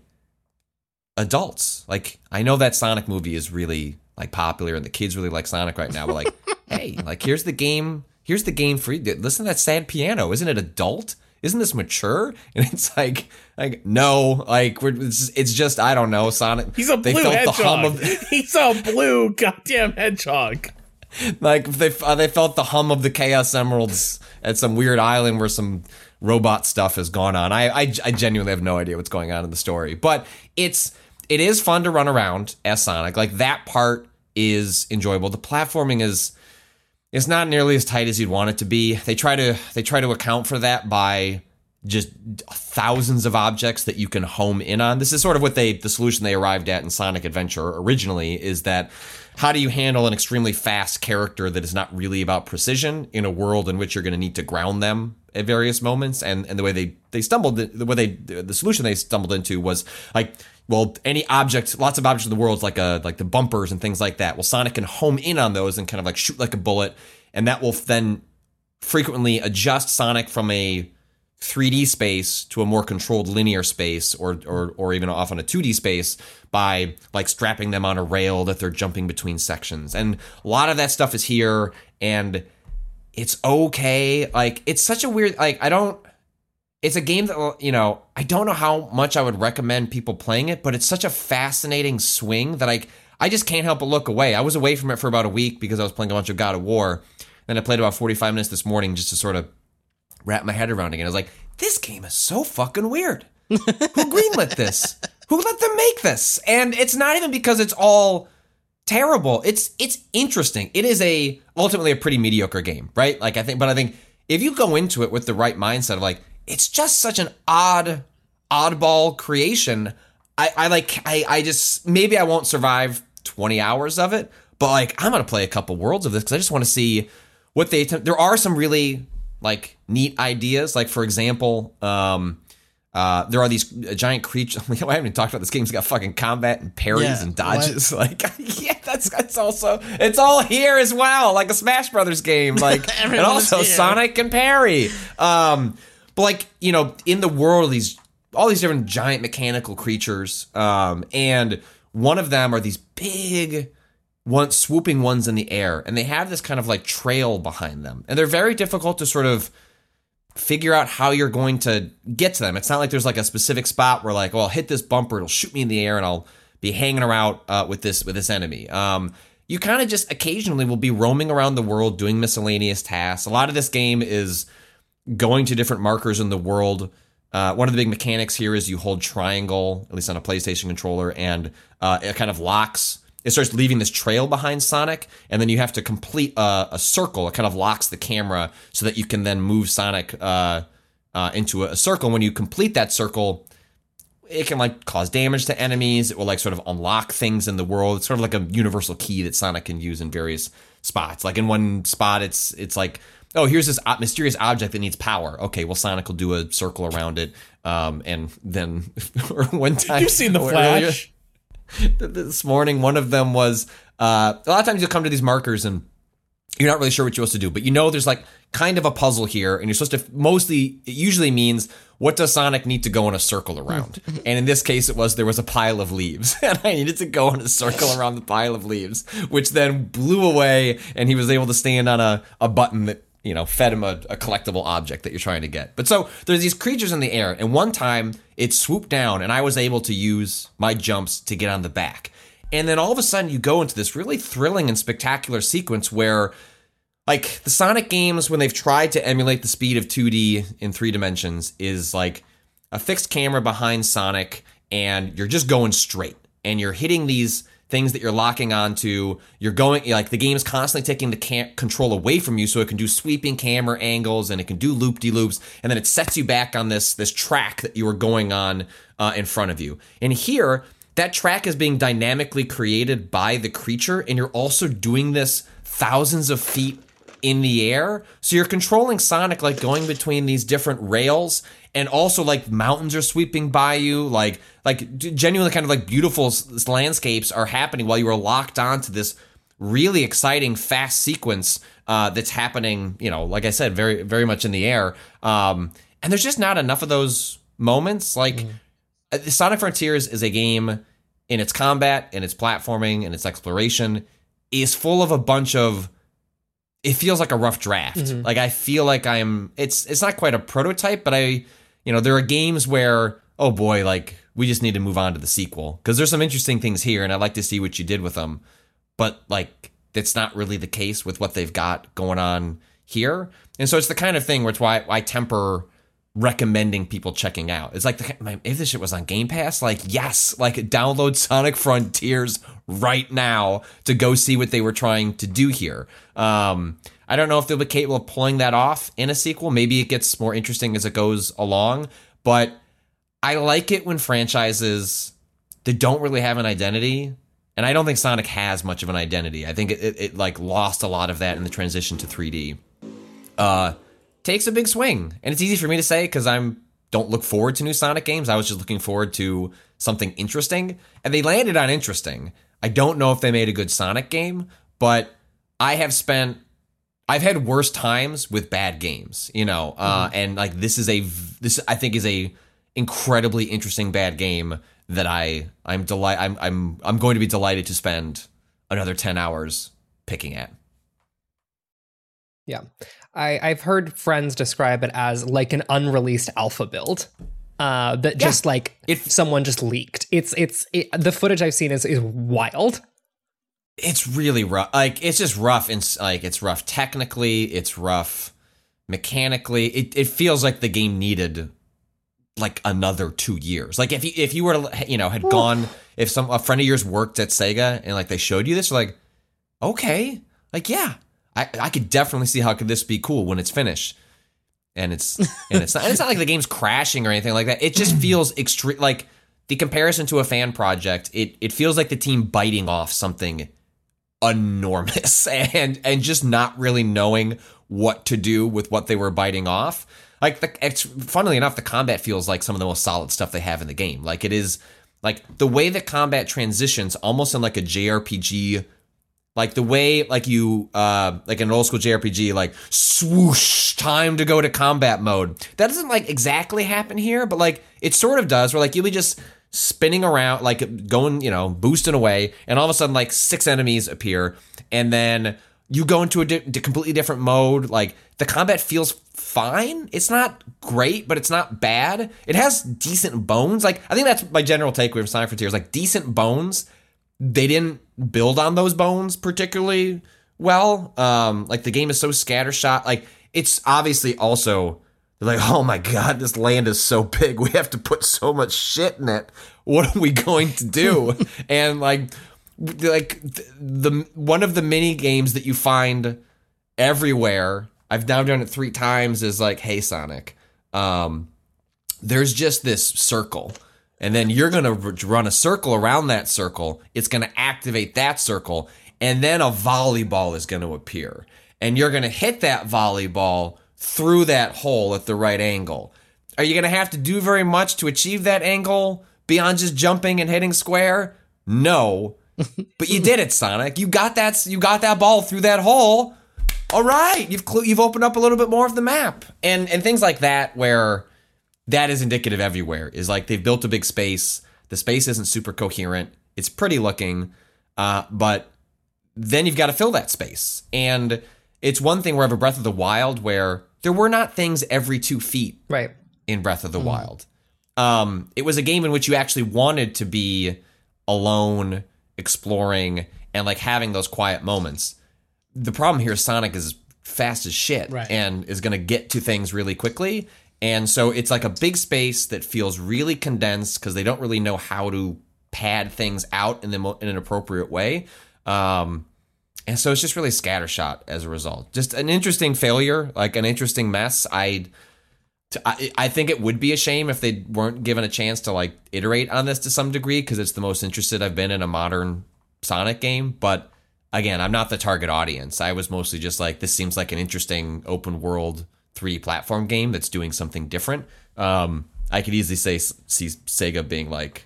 adults. Like I know that Sonic movie is really like popular and the kids really like Sonic right now, but like hey, like here's the game. Here's the game for you. Listen to that sad piano. Isn't it adult? Isn't this mature? And it's like, like no, like we're, it's, it's just I don't know. Sonic. He's a blue hedgehog. of He's a blue goddamn hedgehog. like they uh, they felt the hum of the Chaos Emeralds at some weird island where some robot stuff has gone on. I, I I genuinely have no idea what's going on in the story, but it's it is fun to run around as Sonic. Like that part is enjoyable. The platforming is it's not nearly as tight as you'd want it to be. They try to they try to account for that by just thousands of objects that you can home in on. This is sort of what they the solution they arrived at in Sonic Adventure originally is that how do you handle an extremely fast character that is not really about precision in a world in which you're going to need to ground them at various moments and and the way they they stumbled the way they the solution they stumbled into was like well any object lots of objects in the world like a like the bumpers and things like that well Sonic can home in on those and kind of like shoot like a bullet and that will then frequently adjust Sonic from a 3D space to a more controlled linear space or or or even off on a 2D space by like strapping them on a rail that they're jumping between sections. And a lot of that stuff is here and it's okay. Like it's such a weird like I don't it's a game that you know, I don't know how much I would recommend people playing it, but it's such a fascinating swing that I I just can't help but look away. I was away from it for about a week because I was playing a bunch of God of War. Then I played about 45 minutes this morning just to sort of wrap my head around again. I was like, this game is so fucking weird. Who greenlit this? Who let them make this? And it's not even because it's all terrible. It's it's interesting. It is a ultimately a pretty mediocre game, right? Like I think, but I think if you go into it with the right mindset of like, it's just such an odd, oddball creation. I, I like I I just maybe I won't survive twenty hours of it, but like I'm gonna play a couple worlds of this because I just want to see what they attempt. There are some really like neat ideas. Like for example, um, uh, there are these giant creatures. I haven't even talked about this game. It's got fucking combat and parries Yeah, and dodges. Like, yeah, that's that's also it's all here as well, like a Smash Brothers game. Like, and also. Sonic and parry. Um, but like you know, in the world of these all these different giant mechanical creatures, um, and one of them are these big one swooping ones in the air and they have this kind of like trail behind them and they're very difficult to sort of figure out how you're going to get to them it's not like there's like a specific spot where like well i'll hit this bumper it'll shoot me in the air and i'll be hanging around uh, with this with this enemy um, you kind of just occasionally will be roaming around the world doing miscellaneous tasks a lot of this game is going to different markers in the world. Uh, one of the big mechanics here is you hold triangle, at least on a PlayStation controller, and uh, it kind of locks. It starts leaving this trail behind Sonic, and then you have to complete a, a circle. It kind of locks the camera so that you can then move Sonic uh, uh, into a, a circle. When you complete that circle, it can like cause damage to enemies. It will like sort of unlock things in the world. It's sort of like a universal key that Sonic can use in various spots. Like in one spot, it's it's like, oh, here's this mysterious object that needs power. Okay, well, Sonic will do a circle around it, um, and then or one time You've seen the earlier- Flash. this morning, one of them was uh, a lot of times you'll come to these markers and you're not really sure what you're supposed to do, but you know there's like kind of a puzzle here, and you're supposed to mostly it usually means what does Sonic need to go in a circle around? and in this case, it was there was a pile of leaves, and I needed to go in a circle around the pile of leaves, which then blew away, and he was able to stand on a, a button that you know fed him a, a collectible object that you're trying to get. But so there's these creatures in the air, and one time it swooped down, and I was able to use my jumps to get on the back. And then all of a sudden, you go into this really thrilling and spectacular sequence where, like, the Sonic games, when they've tried to emulate the speed of 2D in three dimensions, is like a fixed camera behind Sonic, and you're just going straight, and you're hitting these things that you're locking onto. You're going like the game's constantly taking the cam- control away from you, so it can do sweeping camera angles and it can do loop de loops, and then it sets you back on this this track that you were going on uh, in front of you. And here, that track is being dynamically created by the creature, and you're also doing this thousands of feet in the air. So you're controlling Sonic like going between these different rails and also like mountains are sweeping by you like like genuinely kind of like beautiful s- landscapes are happening while you are locked onto this really exciting fast sequence uh, that's happening you know like i said very very much in the air. Um, and there's just not enough of those moments. Like uh, sonic frontiers is a game in its combat in its platforming and its exploration is full of a bunch of it feels like a rough draft. Like I feel like I'm it's it's not quite a prototype, but I you know, there are games where oh boy, like we just need to move on to the sequel because there's some interesting things here and I'd like to see what you did with them. But like that's not really the case with what they've got going on here. And so it's the kind of thing where it's why I temper recommending people checking out. It's like the, if this shit was on Game Pass, like yes, like download Sonic Frontiers right now to go see what they were trying to do here. Um, I don't know if they'll be capable of pulling that off in a sequel. Maybe it gets more interesting as it goes along, but I like it when franchises that don't really have an identity. And I don't think Sonic has much of an identity. I think it, it, it like lost a lot of that in the transition to 3D uh, takes a big swing. And it's easy for me to say because I'm don't look forward to new Sonic games. I was just looking forward to something interesting, and they landed on interesting. I don't know if they made a good Sonic game, but I have spent. I've had worse times with bad games, you know, uh, and like this is a this I think is a incredibly interesting bad game that I I'm delight I'm I'm I'm going to be delighted to spend another ten hours picking at. Yeah. I, I've heard friends describe it as like an unreleased alpha build. Uh, that just like It- someone just leaked. It's it's it, the footage I've seen is is wild. It's really rough. Like it's just rough and like it's rough technically. It's rough mechanically, it, it feels like the game needed like another two years. Like if you if you were to you know had gone if some a friend of yours worked at Sega and like they showed you this, you're like, okay, like yeah, I I could definitely see how could this be cool when it's finished. And it's and it's not and it's not like the game's crashing or anything like that. It just feels extreme like the comparison to a fan project, it it feels like the team biting off something enormous and and just not really knowing what to do with what they were biting off. Like the it's funnily enough, the combat feels like some of the most solid stuff they have in the game. Like it is like the way the combat transitions almost in like a JRPG like the way like you uh like an old school JRPG like swoosh time to go to combat mode. That doesn't like exactly happen here, but like it sort of does where like you'll be just spinning around like going, you know, boosting away and all of a sudden like six enemies appear and then you go into a di- completely different mode like the combat feels fine. It's not great but it's not bad. It has decent bones. Like i think that's my general takeaway from sonic frontiers like decent bones they didn't build on those bones particularly well. Um like the game is so scattershot. Like it's obviously also they're like oh my god this land is so big. We have to put so much shit in it. What are we going to do? And like like the one of the mini games that you find everywhere i've now done it three times is like hey sonic. Um there's just this circle and then you're going to run a circle around that circle. It's going to activate that circle and then a volleyball is going to appear. And you're going to hit that volleyball through that hole at the right angle. Are you going to have to do very much to achieve that angle beyond just jumping and hitting square? No. But you did it sonic. You got that you got that ball through that hole. All right you've cl- you've opened up a little bit more of the map. And and things like that where that is indicative everywhere is like they've built a big space. The space isn't super coherent. It's pretty looking uh, but then you've got to fill that space. And it's one thing where I have a breath of the wild where there were not things every two feet Right. in breath of the wild. Um, it was a game in which you actually wanted to be alone exploring and like having those quiet moments. The problem here is sonic is fast as shit Right. and is going to get to things really quickly. And so it's like a big space that feels really condensed because they don't really know how to pad things out in the mo- in an appropriate way. Um, and so it's just really scattershot as a result just an interesting failure like an interesting mess i I, I think it would be a shame if they weren't given a chance to like iterate on this to some degree because it's the most interested I've been in a modern Sonic game. But again, I'm not the target audience. I was mostly just like, this seems like an interesting open world 3D platform game that's doing something different. Um, I could easily say see Sega being like,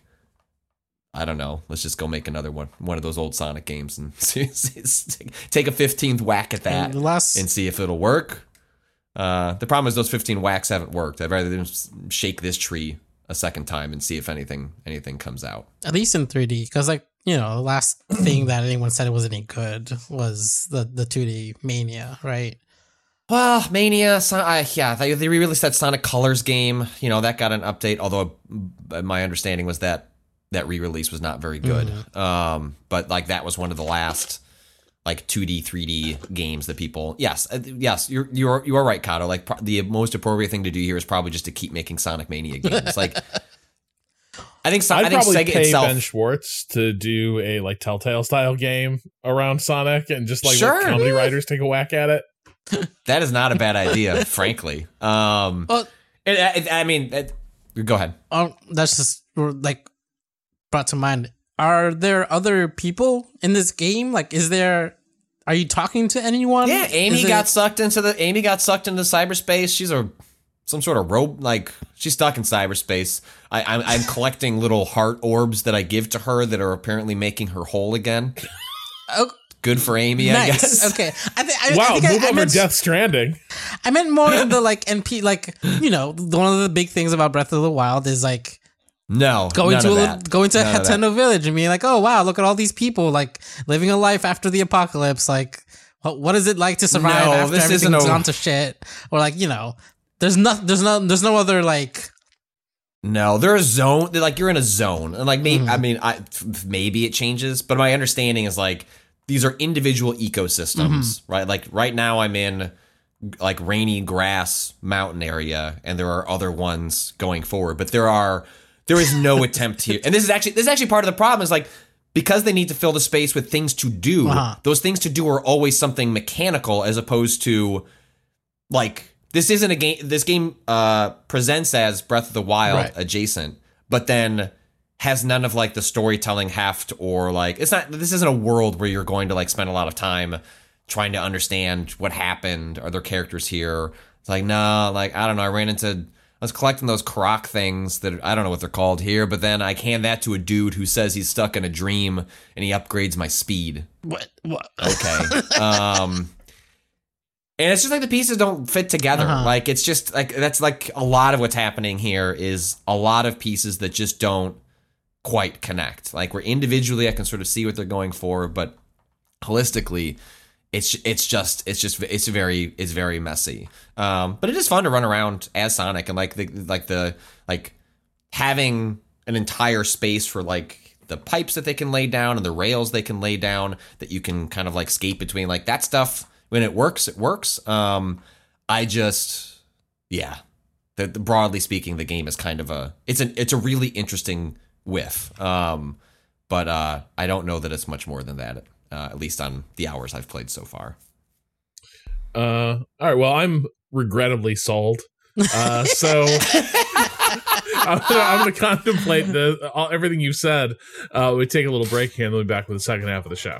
I don't know, let's just go make another one, one of those old Sonic games and see, see- take a 15th whack at that And last and see if it'll work. Uh, the problem is those 15 whacks haven't worked. I'd rather them shake this tree a second time and see if anything anything comes out. at least in 3D, because like you know, the last thing that anyone said it was any good was the the 2D Mania, right? Well, Mania, so, uh, yeah, they, they re-released that Sonic Colors game. You know that got an update. Although uh, my understanding was that that re-release was not very good. Um, but like that was one of the last like 2D, 3D games that people. Yes, uh, yes, you're you're you are right, Kato. Like pro- the most appropriate thing to do here is probably just to keep making Sonic Mania games. like, I think so, I'd I think probably Sega pay itself. Ben Schwartz to do a like Telltale style game around Sonic and just like Sure. let comedy writers take a whack at it. That is not a bad idea, frankly. Um, Well, it, it, I mean, it, go ahead. um, that's just like brought to mind. Are there other people in this game? Like, is there? Are you talking to anyone? Yeah, Amy Is it- got sucked into the Amy got sucked into cyberspace. She's a some sort of rope like she's stuck in cyberspace. I, I'm, I'm collecting little heart orbs that I give to her that are apparently making her whole again. Oh, Good for Amy, I nice. guess. Okay. I, th- I, Wow, I think move I, over meant, Death Stranding. I meant more in the like NP, like you know, one of the big things about Breath of the Wild is like No, going to a, going to None. Hateno Village and being like, oh wow, look at all these people like living a life after the apocalypse. Like, what what is it like to survive No, after this isn't a- gone to shit? Or like you know, there's no there's no there's no other like No, they're a zone. They're like you're in a zone, and like maybe Mhm. I mean, I f- maybe it changes, but my understanding is like these are individual ecosystems, right? Like right now, I'm in like rainy grass mountain area, and there are other ones going forward. But there are there is no attempt here, and this is actually this is actually part of the problem. Is like because they need to fill the space with things to do. Uh-huh. Those things to do are always something mechanical, as opposed to like this isn't a game. This game uh, presents as Breath of the Wild Right. adjacent, but then has none of like the storytelling heft or like it's not. This isn't a world where you're going to like spend a lot of time trying to understand what happened. Are there characters here? It's like no, like I don't know. I ran into. I was collecting those croc things that I don't know what they're called here, but then I hand that to a dude who says he's stuck in a dream and he upgrades my speed. What? What? Okay. um and it's just like the pieces don't fit together. Uh-huh. Like it's just like that's like a lot of what's happening here is a lot of pieces that just don't quite connect. Like where individually I can sort of see what they're going for, but holistically it's it's just it's just it's very it's very messy. Um but it is fun to run around as Sonic and like the like the like having an entire space for like the pipes that they can lay down and the rails they can lay down that you can kind of like skate between. Like that stuff when it works it works. Um i just yeah. The, the- broadly speaking the game is kind of a it's an it's a really interesting whiff. Um but uh i don't know that it's much more than that uh, at least on the hours i've played so far Uh, all right. Well, I'm regrettably sold. Uh, so I'm gonna, I'm gonna contemplate the all, everything you said. Uh, we take a little break here, and then we'll be back with the second half of the show.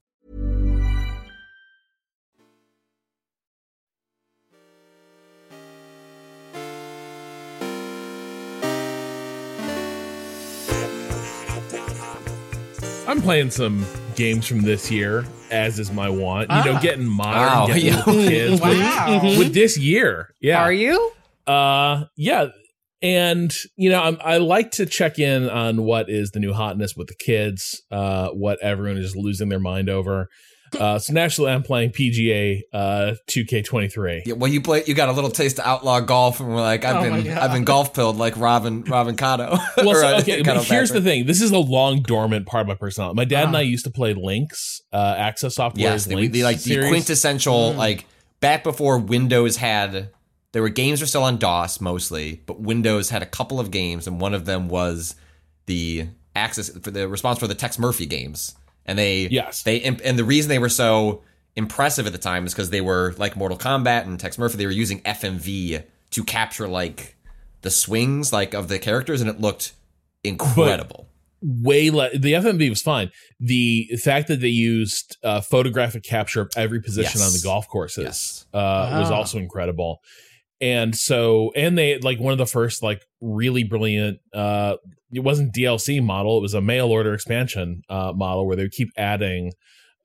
I'm playing some games from this year, as is my want. You know, Ah. getting modern, Wow. getting Yeah. little kids with- Wow. with, this year. Yeah, Are you? Uh, yeah, and you know, I'm, I like to check in on what is the new hotness with the kids, uh, what everyone is losing their mind over. Uh, so naturally, I'm playing PGA uh 2K23. Yeah, well, you play. You got a little taste of outlaw golf, and we're like, I've Oh been, I've been golf pilled like Robin, Robin Cotto. Well, so, uh, okay, Cotto but here's the thing. This is a long dormant part of my personality. My dad and Ah. I used to play Links, uh, Access Software. Yes, the, the like the series. quintessential like back before Windows had. There were games were still on DOS mostly, but Windows had a couple of games, and one of them was the access for the response for the Tex Murphy games, and they Yes. they and the reason they were so impressive at the time is because they were like Mortal Kombat and Tex Murphy. They were using FMV to capture like the swings like of the characters, and it looked incredible. way less. The FMV was fine. The fact that they used uh, photographic capture of every position Yes. on the golf courses Yes. uh, was also incredible. And so, and they like one of the first like really brilliant. Uh, it wasn't DLC model; it was a mail order expansion uh, model where they would keep adding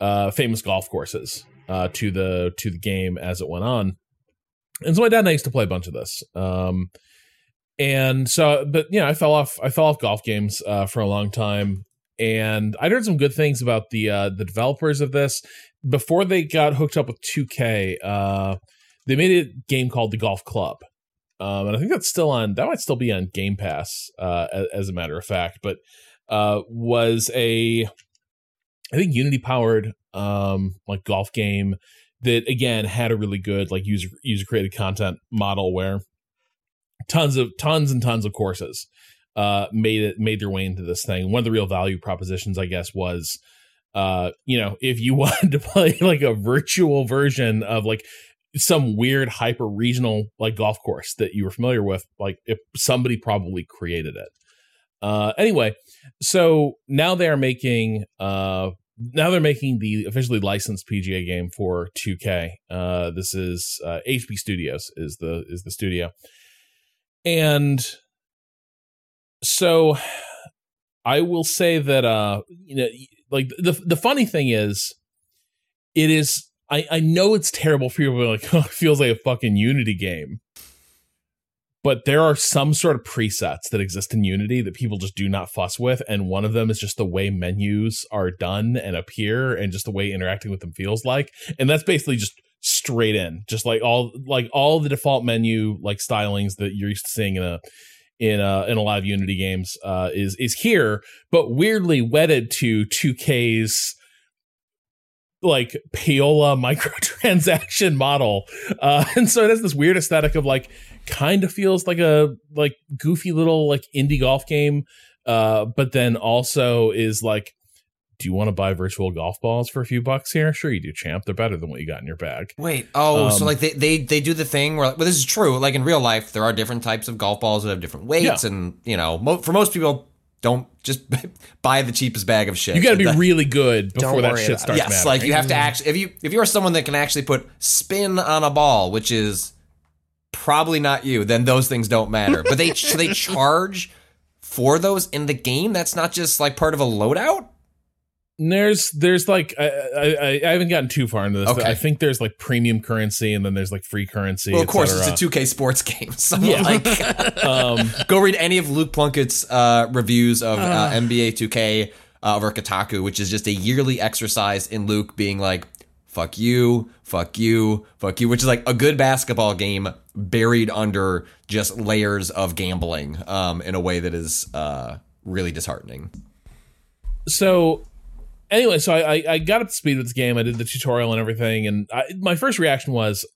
uh, famous golf courses uh, to the to the game as it went on. And so my dad and I used to play a bunch of this. Um, and so but you know i fell off i fell off golf games uh, for a long time and i'd heard some good things about the uh, the developers of this before they got hooked up with 2k uh, they made a game called the golf club um, and i think that's still on that might still be on game pass uh, as, as a matter of fact. But uh, was a i think unity powered um, like golf game that again had a really good like user user created content model where tons of tons and tons of courses uh made it made their way into this thing. One of the real value propositions i guess was uh you know if you wanted to play like a virtual version of like some weird hyper regional like golf course that you were familiar with like if somebody probably created it Uh, anyway, so now they are making uh now they're making the officially licensed PGA game for 2K. Uh, this is uh, HB Studios is the is the studio, and so I will say that uh you know like the the funny thing is it is I I know it's terrible for people like oh, it feels like a fucking Unity game. But there are some sort of presets that exist in Unity that people just do not fuss with, and one of them is just the way menus are done and appear, and just the way interacting with them feels like, and that's basically just straight in, just like all like all the default menu like stylings that you're used to seeing in a in a in a lot of Unity games uh, is is here, but weirdly wedded to 2K's like payola microtransaction model, uh, and so it has this weird aesthetic of like kind of feels like a like goofy little like indie golf game, uh, but then also is like. Do you want to buy virtual golf balls for a few bucks here? Sure, you do, champ. They're better than what you got in your bag. Wait, oh, so Um, like they, they they do the thing where, well, this is true. Like in real life, there are different types of golf balls that have different weights, Yeah. and you know, mo- for most people, don't just buy the cheapest bag of shit. You got to be That- really good before Don't that worry shit about starts yes, mattering. like you have to actually if you if you are someone that can actually put spin on a ball, which is probably not you, then those things don't matter. But they so they charge for those in the game. That's not just like part of a loadout. There's there's like I, I I haven't gotten too far into this. Okay. I think there's like premium currency and then there's like free currency. Well, of course, cetera. it's a 2K sports game. So Yeah. like, um, go read any of Luke Plunkett's uh, reviews of uh, Ah. NBA 2K uh, over Kotaku, which is just a yearly exercise in Luke being like, "Fuck you, fuck you, fuck you," which is like a good basketball game buried under just layers of gambling um, in a way that is uh, really disheartening. so anyway, so I, I I got up to speed with this game. I did the tutorial and everything, and I, my first reaction was,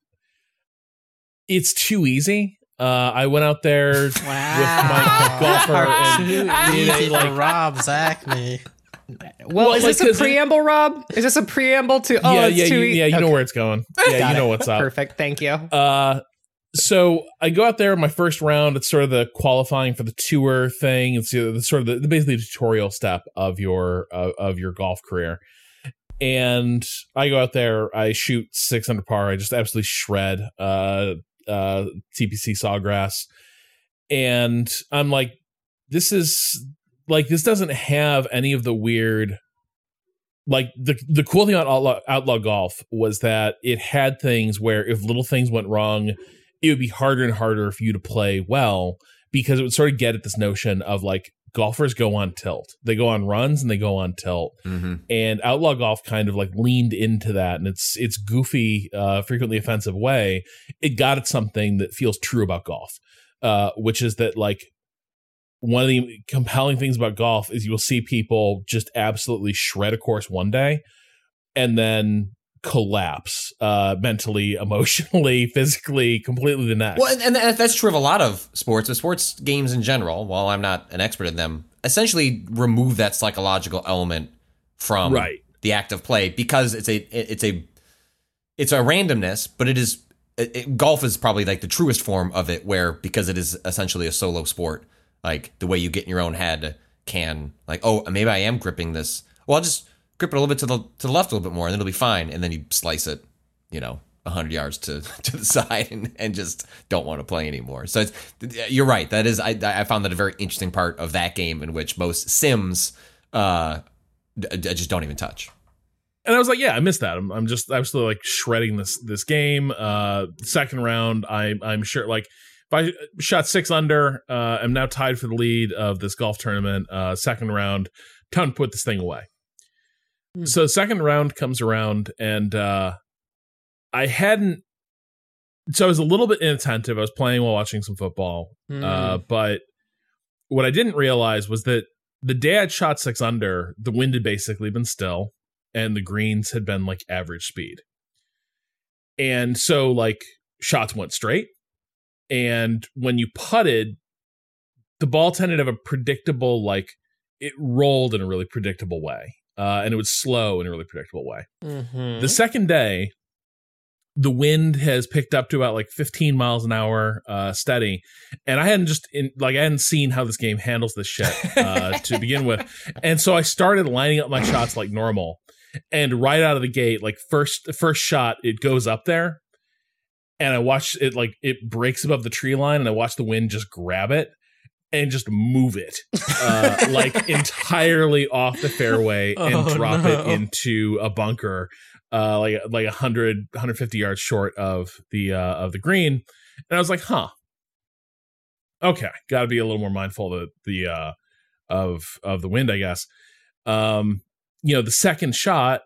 it's too easy. Uh, I went out there with my golfer and did a, like Rob, exactly. Well, Well, is like, this a 'cause it- preamble, Rob? Is this a preamble to? Oh, yeah it's yeah too you, e- yeah you know where it's going. Yeah, Got you know it. what's up. Perfect. Thank you. Uh, so I go out there my first round. It's sort of the qualifying for the tour thing. It's the, the sort of the, basically tutorial step of your uh, of your golf career. And I go out there. I shoot six under par. I just absolutely shred uh, uh, TPC Sawgrass, and I'm like, this is like this doesn't have any of the weird. Like the the cool thing about Outlaw, Outlaw Golf was that it had things where if little things went wrong, it would be harder and harder for you to play well because it would sort of get at this notion of like golfers go on tilt. They go on runs and they go on tilt. Mm-hmm. And Outlaw Golf kind of like leaned into that and it's it's goofy, uh, frequently offensive way. It got at something that feels true about golf. Uh, which is that like one of the compelling things about golf is you will see people just absolutely shred a course one day and then collapse uh mentally emotionally physically completely the next Well, and, and that's true of a lot of sports, but sports games in general. While I'm not an expert in them, essentially remove that psychological element from Right. the act of play because it's a it's a it's a randomness, but it is it, golf is probably like the truest form of it, where because it is essentially a solo sport, like the way you get in your own head can like oh maybe I am gripping this. Well, I'll just grip it a little bit to the to the left a little bit more, and it'll be fine, and then you slice it you know, 100 yards to, to the side and, and just don't want to play anymore. So you're right. That is, I, I found that a very interesting part of that game in which most Sims uh, just don't even touch. and I was like, yeah, I missed that. I'm, I'm just, still like shredding this this game. Uh, second round, I, I'm sure like if I shot six under, uh, I'm now tied for the lead of this golf tournament. Uh, second round, time to put this thing away. So second round comes around, and uh, I hadn't. So I was a little bit inattentive. I was playing while watching some football, Hmm. uh, but what I didn't realize was that the day I'd shot six under, the wind had basically been still and the greens had been like average speed. And so like shots went straight. And when you putted, the ball tended to have a predictable, like it rolled in a really predictable way. Uh, and it was slow in a really predictable way. Mhm. The second day, the wind has picked up to about like 15 miles an hour uh steady. And i hadn't just in like i hadn't seen how this game handles this shit uh to begin with. And so i started lining up my shots like normal. And right out of the gate like first first shot it goes up there. And i watch it like it breaks above the tree line and i watch the wind just grab it and just move it uh like entirely off the fairway and Oh, drop no. it into a bunker uh like like 100 150 yards short of the uh of the green. And i was like huh. Okay got to be a little more mindful of the uh of of the wind i guess. Um you know the second shot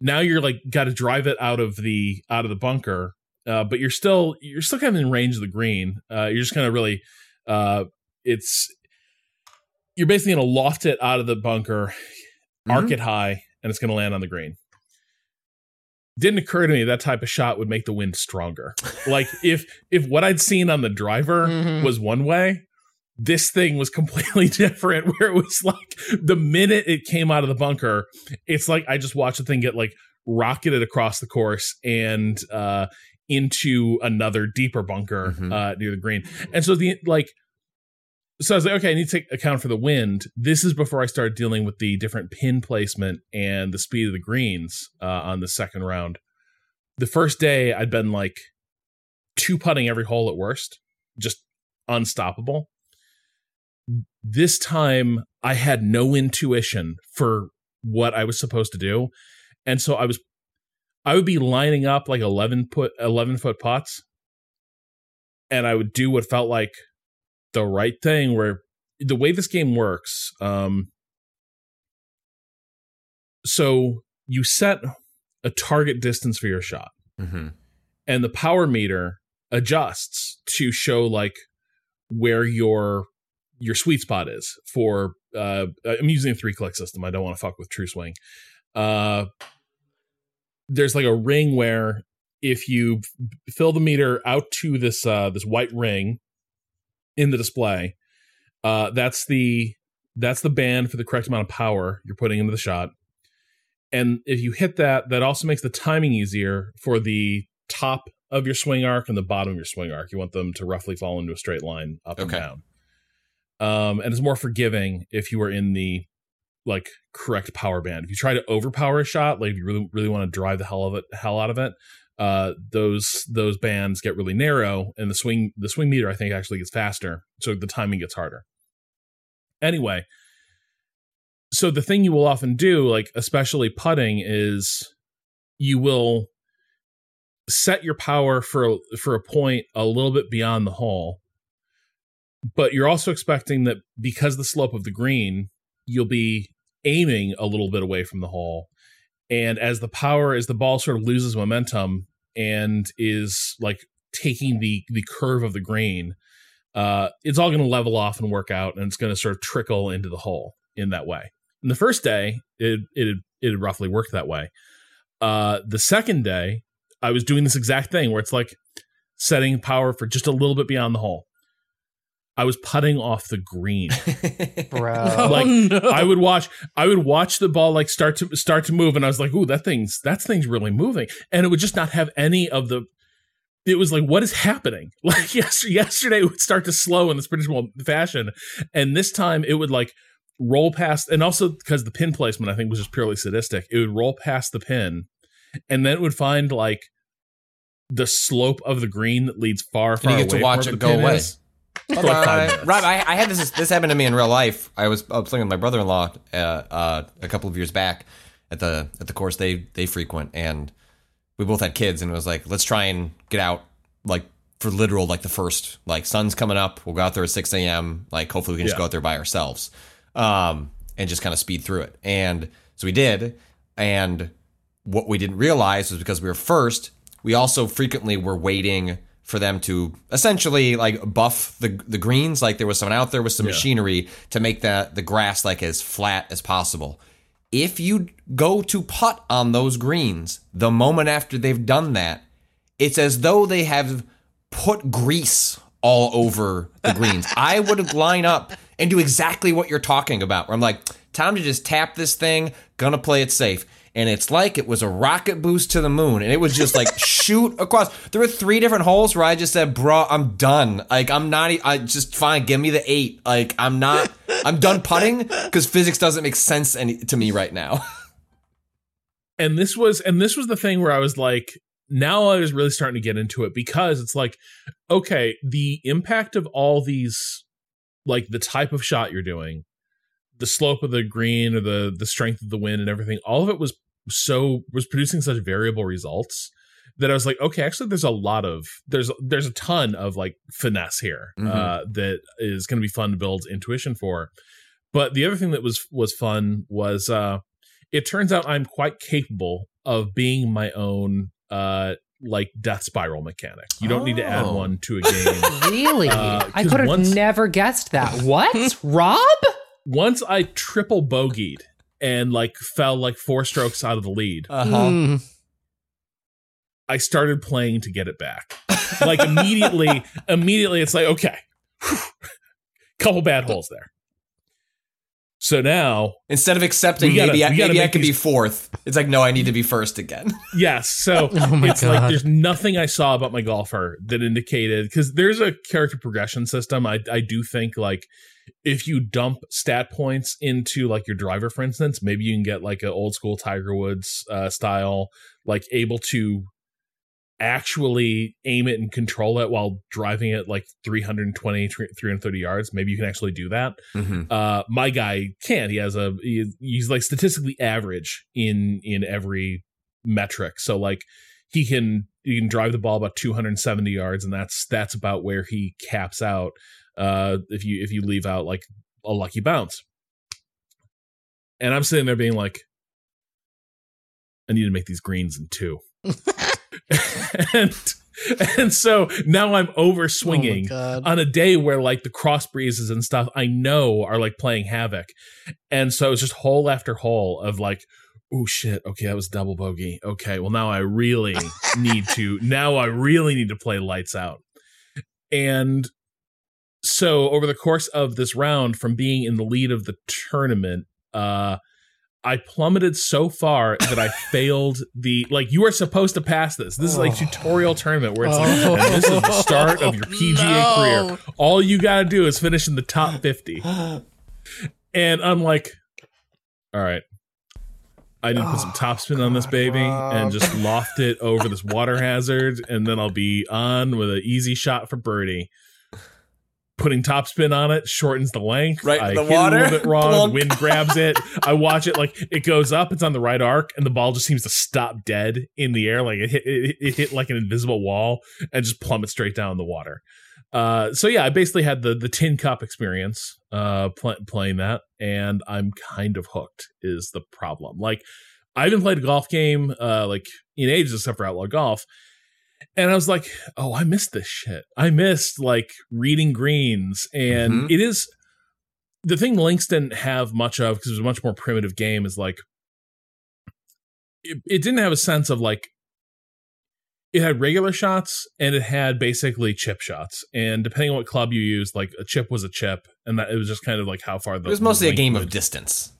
now you're like got to drive it out of the out of the bunker uh but you're still you're still kind of in range of the green uh you're just kind of really uh it's you're basically going to loft it out of the bunker arc it high and it's going to land on the green didn't occur to me that type of shot would make the wind stronger like if if what i'd seen on the driver Mhm. was one way this thing was completely different where it was like the minute it came out of the bunker it's like i just watched the thing get like rocketed across the course and uh into another deeper bunker Mhm. uh near the green and so the like so I was like, okay, I need to take account for the wind. This is before I started dealing with the different pin placement and the speed of the greens uh, on the second round. The first day, I'd been like two putting every hole at worst, just unstoppable. This time, I had no intuition for what I was supposed to do, and so I was, I would be lining up like eleven put eleven foot putts, and I would do what felt like the right thing where the way this game works um so you set a target distance for your shot. Mm-hmm. and the power meter adjusts to show like where your your sweet spot is for uh i'm using a three click system. I don't want to fuck with true swing. Uh there's like a ring where if you fill the meter out to this uh this white ring in the display uh that's the that's the band for the correct amount of power you're putting into the shot. And if you hit that that also makes the timing easier for the top of your swing arc and the bottom of your swing arc. You want them to roughly fall into a straight line up and down. Um and it's more forgiving if you are in the like correct power band. If you try to overpower a shot like if you really really want to drive the hell of it hell out of it uh those those bands get really narrow and the swing the swing meter i think actually gets faster. So the timing gets harder. Anyway so the thing you will often do like especially putting is you will set your power for for a point a little bit beyond the hole but you're also expecting that because the slope of the green you'll be aiming a little bit away from the hole and as the power as the ball sort of loses momentum and is like taking the the curve of the green uh it's all going to level off and work out and it's going to sort of trickle into the hole in that way. And the first day it it it roughly worked that way. Uh the second day i was doing this exact thing where it's like setting power for just a little bit beyond the hole i was putting off the green Bro. like, oh, no. I would watch I would watch the ball like start to start to move and I was like, "Ooh, that thing's that thing's really moving." And it would just not have any of the it was like, "What is happening?" Like yesterday, yesterday it would start to slow in this predictable fashion and this time it would like roll past and also because the pin placement I think was just purely sadistic. It would roll past the pin and then it would find like the slope of the green that leads far far you get to away from watch where it the go pin away. is. For like five minutes. Rob, I, I had this. This happened to me in real life. I was, I was playing with my brother-in-law uh, uh, a couple of years back at the at the course they they frequent, and we both had kids, and it was like, let's try and get out like for literal like the first like sun's coming up. We'll go out there at six a.m. Like hopefully we can just Yeah. go out there by ourselves, um, and just kind of speed through it. And so we did, and what we didn't realize was because we were first, we also frequently were waiting for them to essentially like buff the the greens. Like there was someone out there with some Yeah. machinery to make the the grass like as flat as possible. If you go to putt on those greens, the moment after they've done that, it's as though they have put grease all over the greens. I would line up and do exactly what you're talking about. Where I'm like, time to just tap this thing, gonna play it safe. And it's like it was a rocket boost to the moon, and it was just like shoot across. There were three different holes where I just said, "Bro, I'm done. Like I'm not. i just fine. Give me the eight. Like I'm not. I'm done putting because physics doesn't make sense any, to me right now." and this was and this was the thing where I was like now I was really starting to get into it because it's like okay the impact of all these like the type of shot you're doing the slope of the green or the the strength of the wind and everything all of it was so was producing such variable results that I was like okay actually there's a lot of there's there's a ton of like finesse here Mhm. uh that is going to be fun to build intuition for but the other thing that was was fun was uh it turns out I'm quite capable of being my own uh like death spiral mechanic. You don't need to add Oh. one to a game. Really? Uh, I 'cause could have once- never guessed that. What? Rob? Once I triple bogeyed and like fell like four strokes out of the lead, Uh Mm. I started playing to get it back. Like immediately, immediately it's like, okay. Couple bad holes there. So now Instead of accepting gotta- maybe I, we gotta maybe I make could be fourth, it's like no, I need to be first again. Yes. So Oh my it's like there's nothing I saw about my golfer that indicated because there's a character progression system. I I do think like if you dump stat points into like your driver, for instance, maybe you can get like an old school Tiger Woods uh, style, like able to actually aim it and control it while driving it like 320 330 yards. Maybe you can actually do that. Mm-hmm. uh my guy can't he has a he, he's like statistically average in in every metric. So like he can he can drive the ball about 270 yards and that's that's about where he caps out uh if you if you leave out like a lucky bounce and i'm sitting there being like i need to make these greens in two and and so now i'm over swinging Oh on a day where like the cross breezes and stuff I know are like playing havoc. And so it's just hole after hole of like, oh shit, okay, that was double bogey. Okay, well now I really need to now I really need to play lights out. And so over the course of this round, from being in the lead of the tournament, uh I plummeted so far that I failed the like you are supposed to pass this. This is like tutorial tournament where it's like Oh. this is the start of your PGA No. career. All you got to do is finish in the top 50. And I'm like, all right. I need to put some topspin on this baby and just loft it over this water hazard, and then I'll be on with an easy shot for birdie. Putting topspin on it shortens the length. Right, I the water. a little bit wrong. Plunk. Wind grabs it. I watch it like it goes up. It's on the right arc, and the ball just seems to stop dead in the air. Like it hit, it, it hit like an invisible wall and just plummet straight down in the water. Uh, so yeah, I basically had the the tin cup experience uh, pl- playing that, and I'm kind of hooked. Is the problem? Like I haven't played a golf game uh, like in ages except for Outlaw Golf, and I was like, oh, I missed this shit. I missed like reading greens, and Mhm. it is the thing Links didn't have much of because it was a much more primitive game. Is like it, it didn't have a sense of like it had regular shots and it had basically chip shots. And depending on what club you used, like a chip was a chip, and that it was just kind of like how far the It was mostly a game link of distance.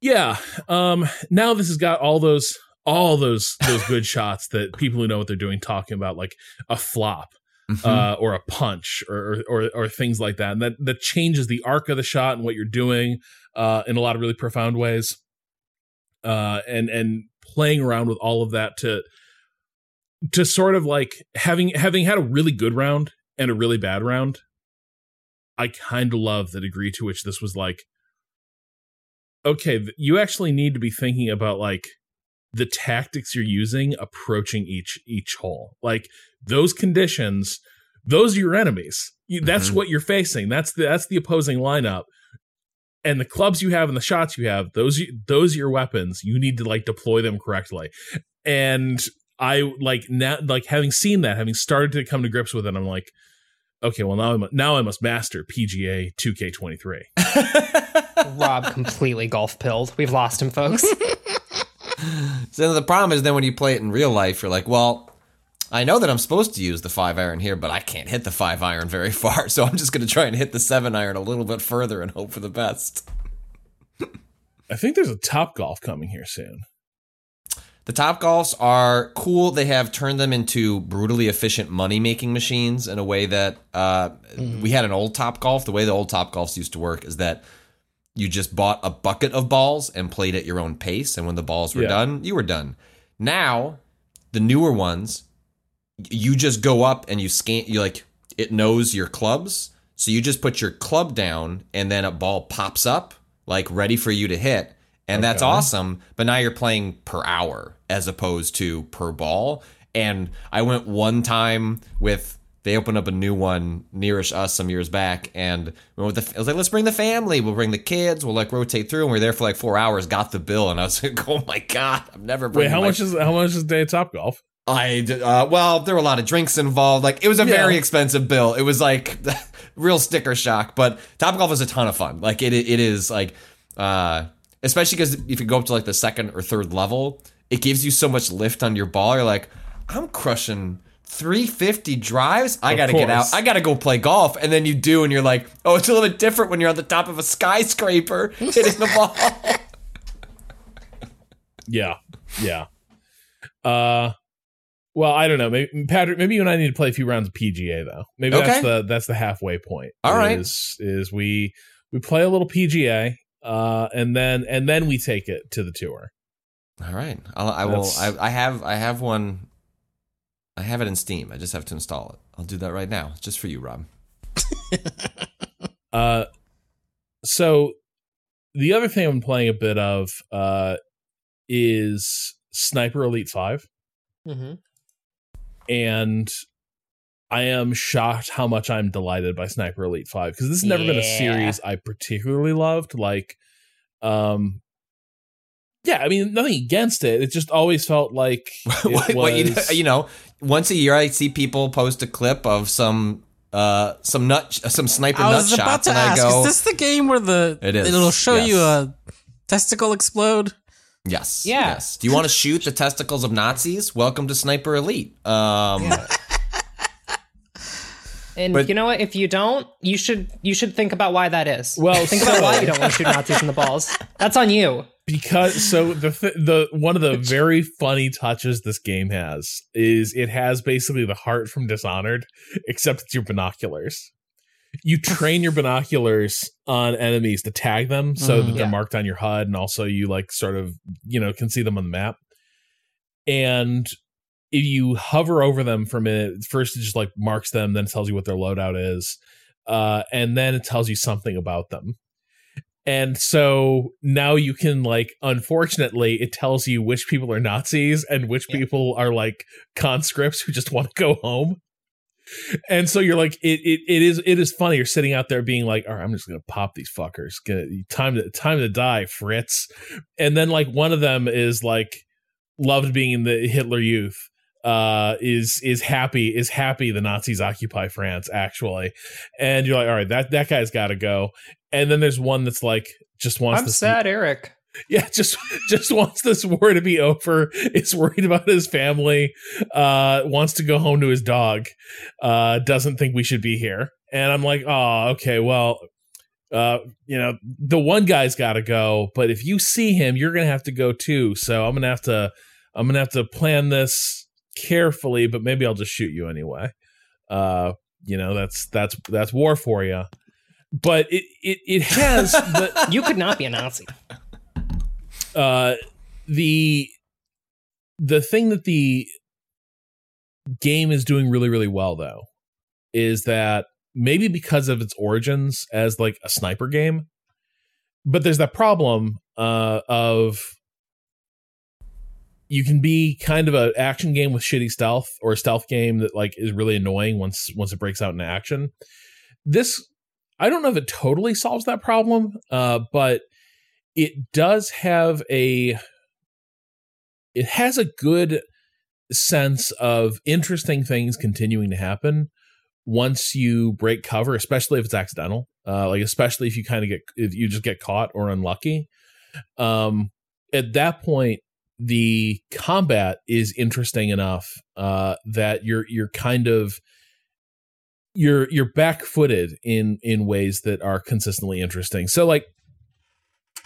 yeah. Um now this has got all those all those those good shots that people who know what they're doing talking about like a flop Mhm. uh or a punch or or or things like that. And that that changes the arc of the shot and what you're doing uh in a lot of really profound ways. Uh and and playing around with all of that to to sort of like having having had a really good round and a really bad round I kind of love the degree to which this was like okay, you actually need to be thinking about like the tactics you're using approaching each each hole. Like those conditions, those are your enemies. You, that's Mhm. what you're facing. That's the that's the opposing lineup. And the clubs you have and the shots you have, those those are your weapons. You need to like deploy them correctly. And I like now like having seen that, having started to come to grips with it, I'm like, okay, well now I'm now I must master PGA 2K23. Rob completely golf pilled. We've lost him, folks. So the problem is then when you play it in real life, you're like, well, I know that I'm supposed to use the five iron here, but I can't hit the five iron very far, so I'm just going to try and hit the seven iron a little bit further and hope for the best. I think there's a Top Golf coming here soon. The Top Golfs are cool. They have turned them into brutally efficient money making machines in a way that uh, we had an old Top Golf. The way the old Top Golfs used to work is that you just bought a bucket of balls and played at your own pace. And when the balls were Yeah. done, you were done. Now, the newer ones, you just go up and you scan, you like, it knows your clubs. So you just put your club down and then a ball pops up, like ready for you to hit. And that's awesome. But now you're playing per hour as opposed to per ball. And I went one time with they opened up a new one nearish us some years back, and we went with the, I was like, let's bring the family. We'll bring the kids. We'll like rotate through, and we are there for like four hours. Got the bill, and I was like, oh my god, I'm never. Wait, how my- much is how much is day of Top Golf? I uh, well, there were a lot of drinks involved. Like it was a Yeah. very expensive bill. It was like real sticker shock. But Top Golf is a ton of fun. Like it, it is like, uh, especially because if you go up to like the second or third level, it gives you so much lift on your ball. You're like, I'm crushing 350 drives. I Of got to get out. I got to go play golf. And then you do, and you're like, oh, it's a little bit different when you're on the top of a skyscraper hitting the ball. Yeah, yeah. Uh, well, I don't know. Maybe Patrick, maybe you and I need to play a few rounds of PGA though. Maybe Okay. that's the that's the halfway point. All right. is, is we we play a little PGA, uh, and then and then we take it to the tour. All right, I'll, I will. I, I have. I have one. I have it in Steam. I just have to install it. I'll do that right now, just for you, Rob. Uh, so the other thing I'm playing a bit of uh is Sniper Elite Five. Mm-hmm. and I am shocked how much I'm delighted by Sniper Elite 5 because this has never been a series I particularly loved like um yeah, I mean nothing against it. It just always felt like it What- what you, was- you know, once a year I see people post a clip of some uh some nut some sniper I nut about shots, to and I ask, go, is this the game where the It is, it'll show you a testicle explode? yes, Yeah. yes. Do you want to shoot the testicles of Nazis? Welcome to Sniper Elite. Um, And But- you know what? If you don't, you should you should think about why that is. Well, think about why you don't want to shoot Nazis in the balls. That's on you. Because so the th- the one of the very funny touches this game has is it has basically the heart from Dishonored, except it's your binoculars. You train your binoculars on enemies to tag them so that Mhm. they're Yeah. marked on your HUD, and also you like sort of you know can see them on the map. And if you hover over them for a minute, first it just like marks them, then it tells you what their loadout is, uh, and then it tells you something about them. And so now you can like unfortunately it tells you which people are Nazis and which Yeah. people are like conscripts who just want to go home. And so you're like it, it it is it is funny. You're sitting out there being like, all right, I'm just gonna pop these fuckers. Gonna time to time to die, Fritz. And then like one of them is like loved being in the Hitler Youth. Uh, is is happy is happy the Nazis occupy France actually, and you're like, all right, that that guy's got to go. And then there's one that's like just wants I'm sad, Eric. yeah, just just wants this war to be over. Is worried about his family. Uh, wants to go home to his dog. Uh, doesn't think we should be here. And I'm like, oh, okay, well, uh, you know, the one guy's got to go, but if you see him, you're gonna have to go too. So I'm gonna have to, I'm gonna have to plan this carefully, but maybe I'll just shoot you anyway. Uh, you know, that's that's that's war for you. But it it it has the You could not be a Nazi. uh the the thing that the game is doing really really well though is that maybe because of its origins as like a sniper game but there's that problem uh of you can be kind of an action game with shitty stealth or a stealth game that like is really annoying once once it breaks out into action this i don't know if it totally solves that problem uh but it does have a it has a good sense of interesting things continuing to happen once you break cover especially if it's accidental uh like especially if you kind of get if you just get caught or unlucky. Um at that point the combat is interesting enough uh that you're you're kind of you're you're back-footed in in ways that are consistently interesting. So like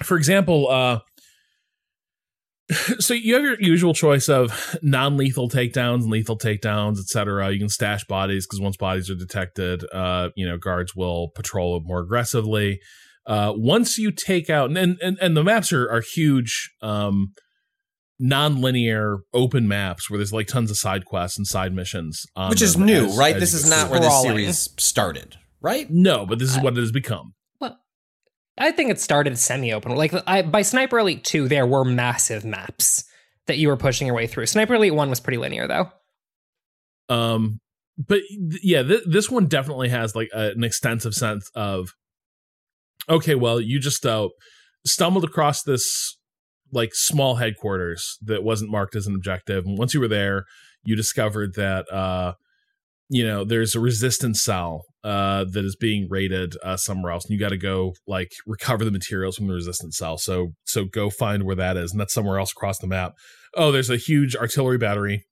for example uh so you have your usual choice of non-lethal takedowns and lethal takedowns etc you can stash bodies because once bodies are detected uh you know guards will patrol it more aggressively. Uh once you take out and and, and the maps are are huge um non-linear open maps where there's like tons of side quests and side missions on Which is new, as- right? as This is not through. where this series started, right? no but this is what it has become Well, I think it started semi-open. Like I, by Sniper Elite Two, there were massive maps that you were pushing your way through. Sniper Elite One was pretty linear, though. Um, but th- yeah, th- this one definitely has like a, an extensive sense of okay, well, you just uh, stumbled across this like small headquarters that wasn't marked as an objective, and once you were there, you discovered that uh, you know there's a resistance cell uh that is being raided uh somewhere else and you got to go like recover the materials from the resistance cell. So so go find where that is and that's somewhere else across the map. Oh there's a huge artillery battery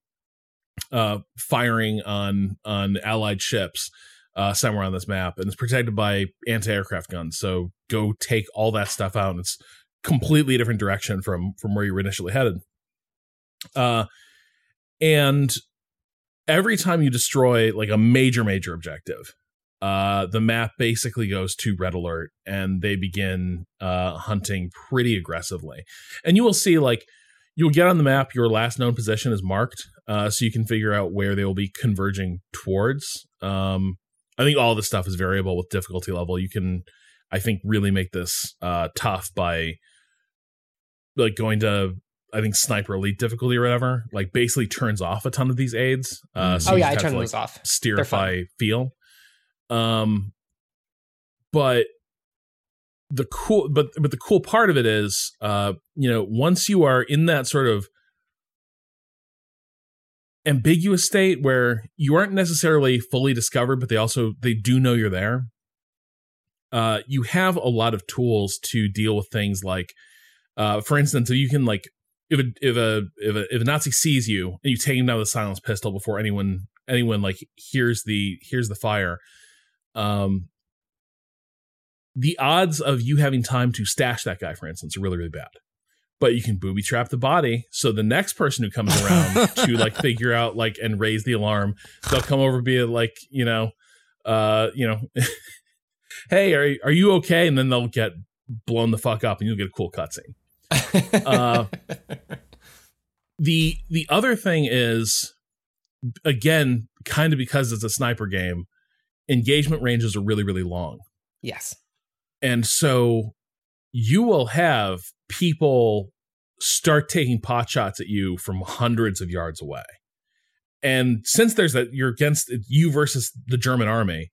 uh firing on on allied ships uh somewhere on this map and it's protected by anti-aircraft guns. So go take all that stuff out and it's completely different direction from from where you were initially headed. Uh and every time you destroy like a major major objective uh the map basically goes to red alert and they begin uh hunting pretty aggressively. And you will see like you'll get on the map your last known position is marked uh so you can figure out where they will be converging towards. Um i think all this stuff is variable with difficulty level. You can i think really make this uh tough by like going to I think sniper elite difficulty or whatever, like basically turns off a ton of these aids. Uh, so oh yeah, I turned to, those off. steer They're feel. Um, but the cool, but but the cool part of it is, uh, you know, once you are in that sort of ambiguous state where you aren't necessarily fully discovered, but they also they do know you're there. Uh, you have a lot of tools to deal with things like, uh, for instance, you can like if a if a if a if a Nazi sees you and you take him down with a silence pistol before anyone anyone like hears the hears the fire, um, the odds of you having time to stash that guy, for instance, are really really bad. But you can booby trap the body, so the next person who comes around to like figure out like and raise the alarm, they'll come over be like you know, uh, you know, hey, are are you okay? And then they'll get blown the fuck up, and you'll get a cool cutscene. Uh, the the other thing is again kind of because it's a sniper game engagement ranges are really really long Yes. and so you will have people start taking pot shots at you from hundreds of yards away and since there's that you're against you versus the german army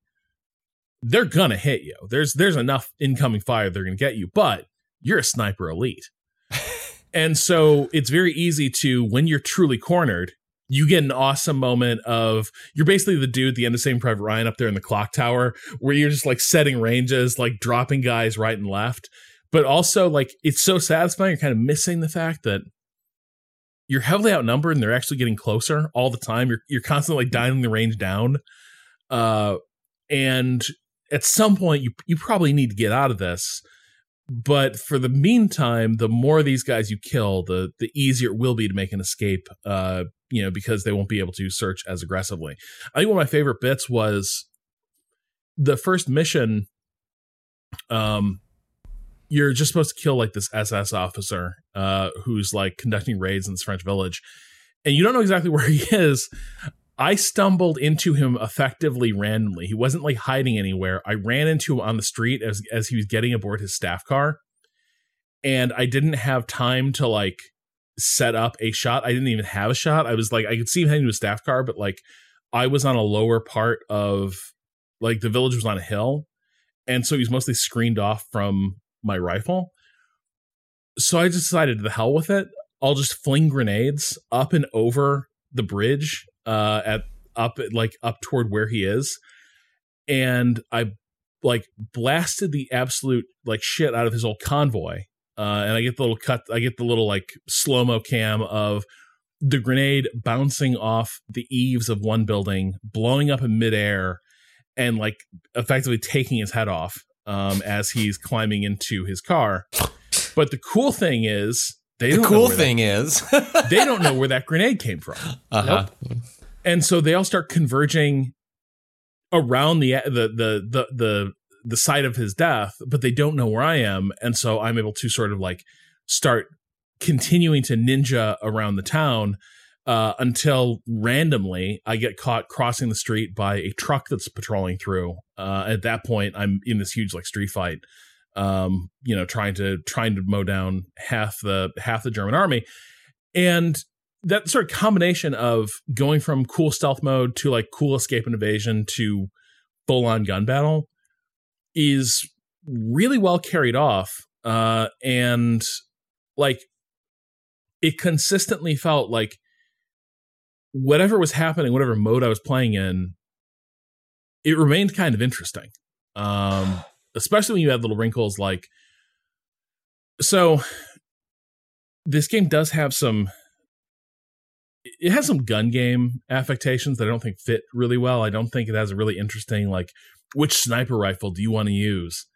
they're gonna hit you there's there's enough incoming fire they're gonna get you but you're a sniper elite and so it's very easy to when you're truly cornered you get an awesome moment of you're basically the dude at the end of Saving Private Ryan up there in the clock tower where you're just like setting ranges, like dropping guys right and left. But also like it's so satisfying, you're kind of missing the fact that you're heavily outnumbered and they're actually getting closer all the time. You're you're constantly like dialing the range down. Uh and at some point you you probably need to get out of this. But for the meantime, the more these guys you kill, the the easier it will be to make an escape. Uh, you know, because they won't be able to search as aggressively. I think one of my favorite bits was the first mission. Um, you're just supposed to kill like this SS officer, uh, who's like conducting raids in this French village, and you don't know exactly where he is. I stumbled into him effectively randomly. He wasn't like hiding anywhere. I ran into him on the street as as he was getting aboard his staff car. And I didn't have time to like set up a shot. I didn't even have a shot. I was like I could see him heading to a staff car, but like I was on a lower part of like the village was on a hill. And so he's mostly screened off from my rifle. So I just decided the hell with it. I'll just fling grenades up and over the bridge uh at up like up toward where he is. And i like blasted the absolute like shit out of his old convoy. Uh and i get the little cut i get the little like slow-mo cam of the grenade bouncing off the eaves of one building blowing up in midair and like effectively taking his head off um as he's climbing into his car. But the cool thing is They The cool thing is, they don't know where that grenade came from. uh-huh. and so they all start converging around the the the the the, the site of his death but they don't know where i am. And so i'm able to sort of like start continuing to ninja around the town uh, until randomly i get caught crossing the street by a truck that's patrolling through. Uh, at that point i'm in this huge like street fight um, you know trying to trying to mow down half the half the german army and that sort of combination of going from cool stealth mode to like cool escape and evasion to full on gun battle is really well carried off. Uh, and like it consistently felt like whatever was happening, whatever mode I was playing in, it remained kind of interesting. Um, especially when you had little wrinkles like, so this game does have some it has some gun game affectations that I don't think fit really well. I don't think it has a really interesting like which sniper rifle do you want to use?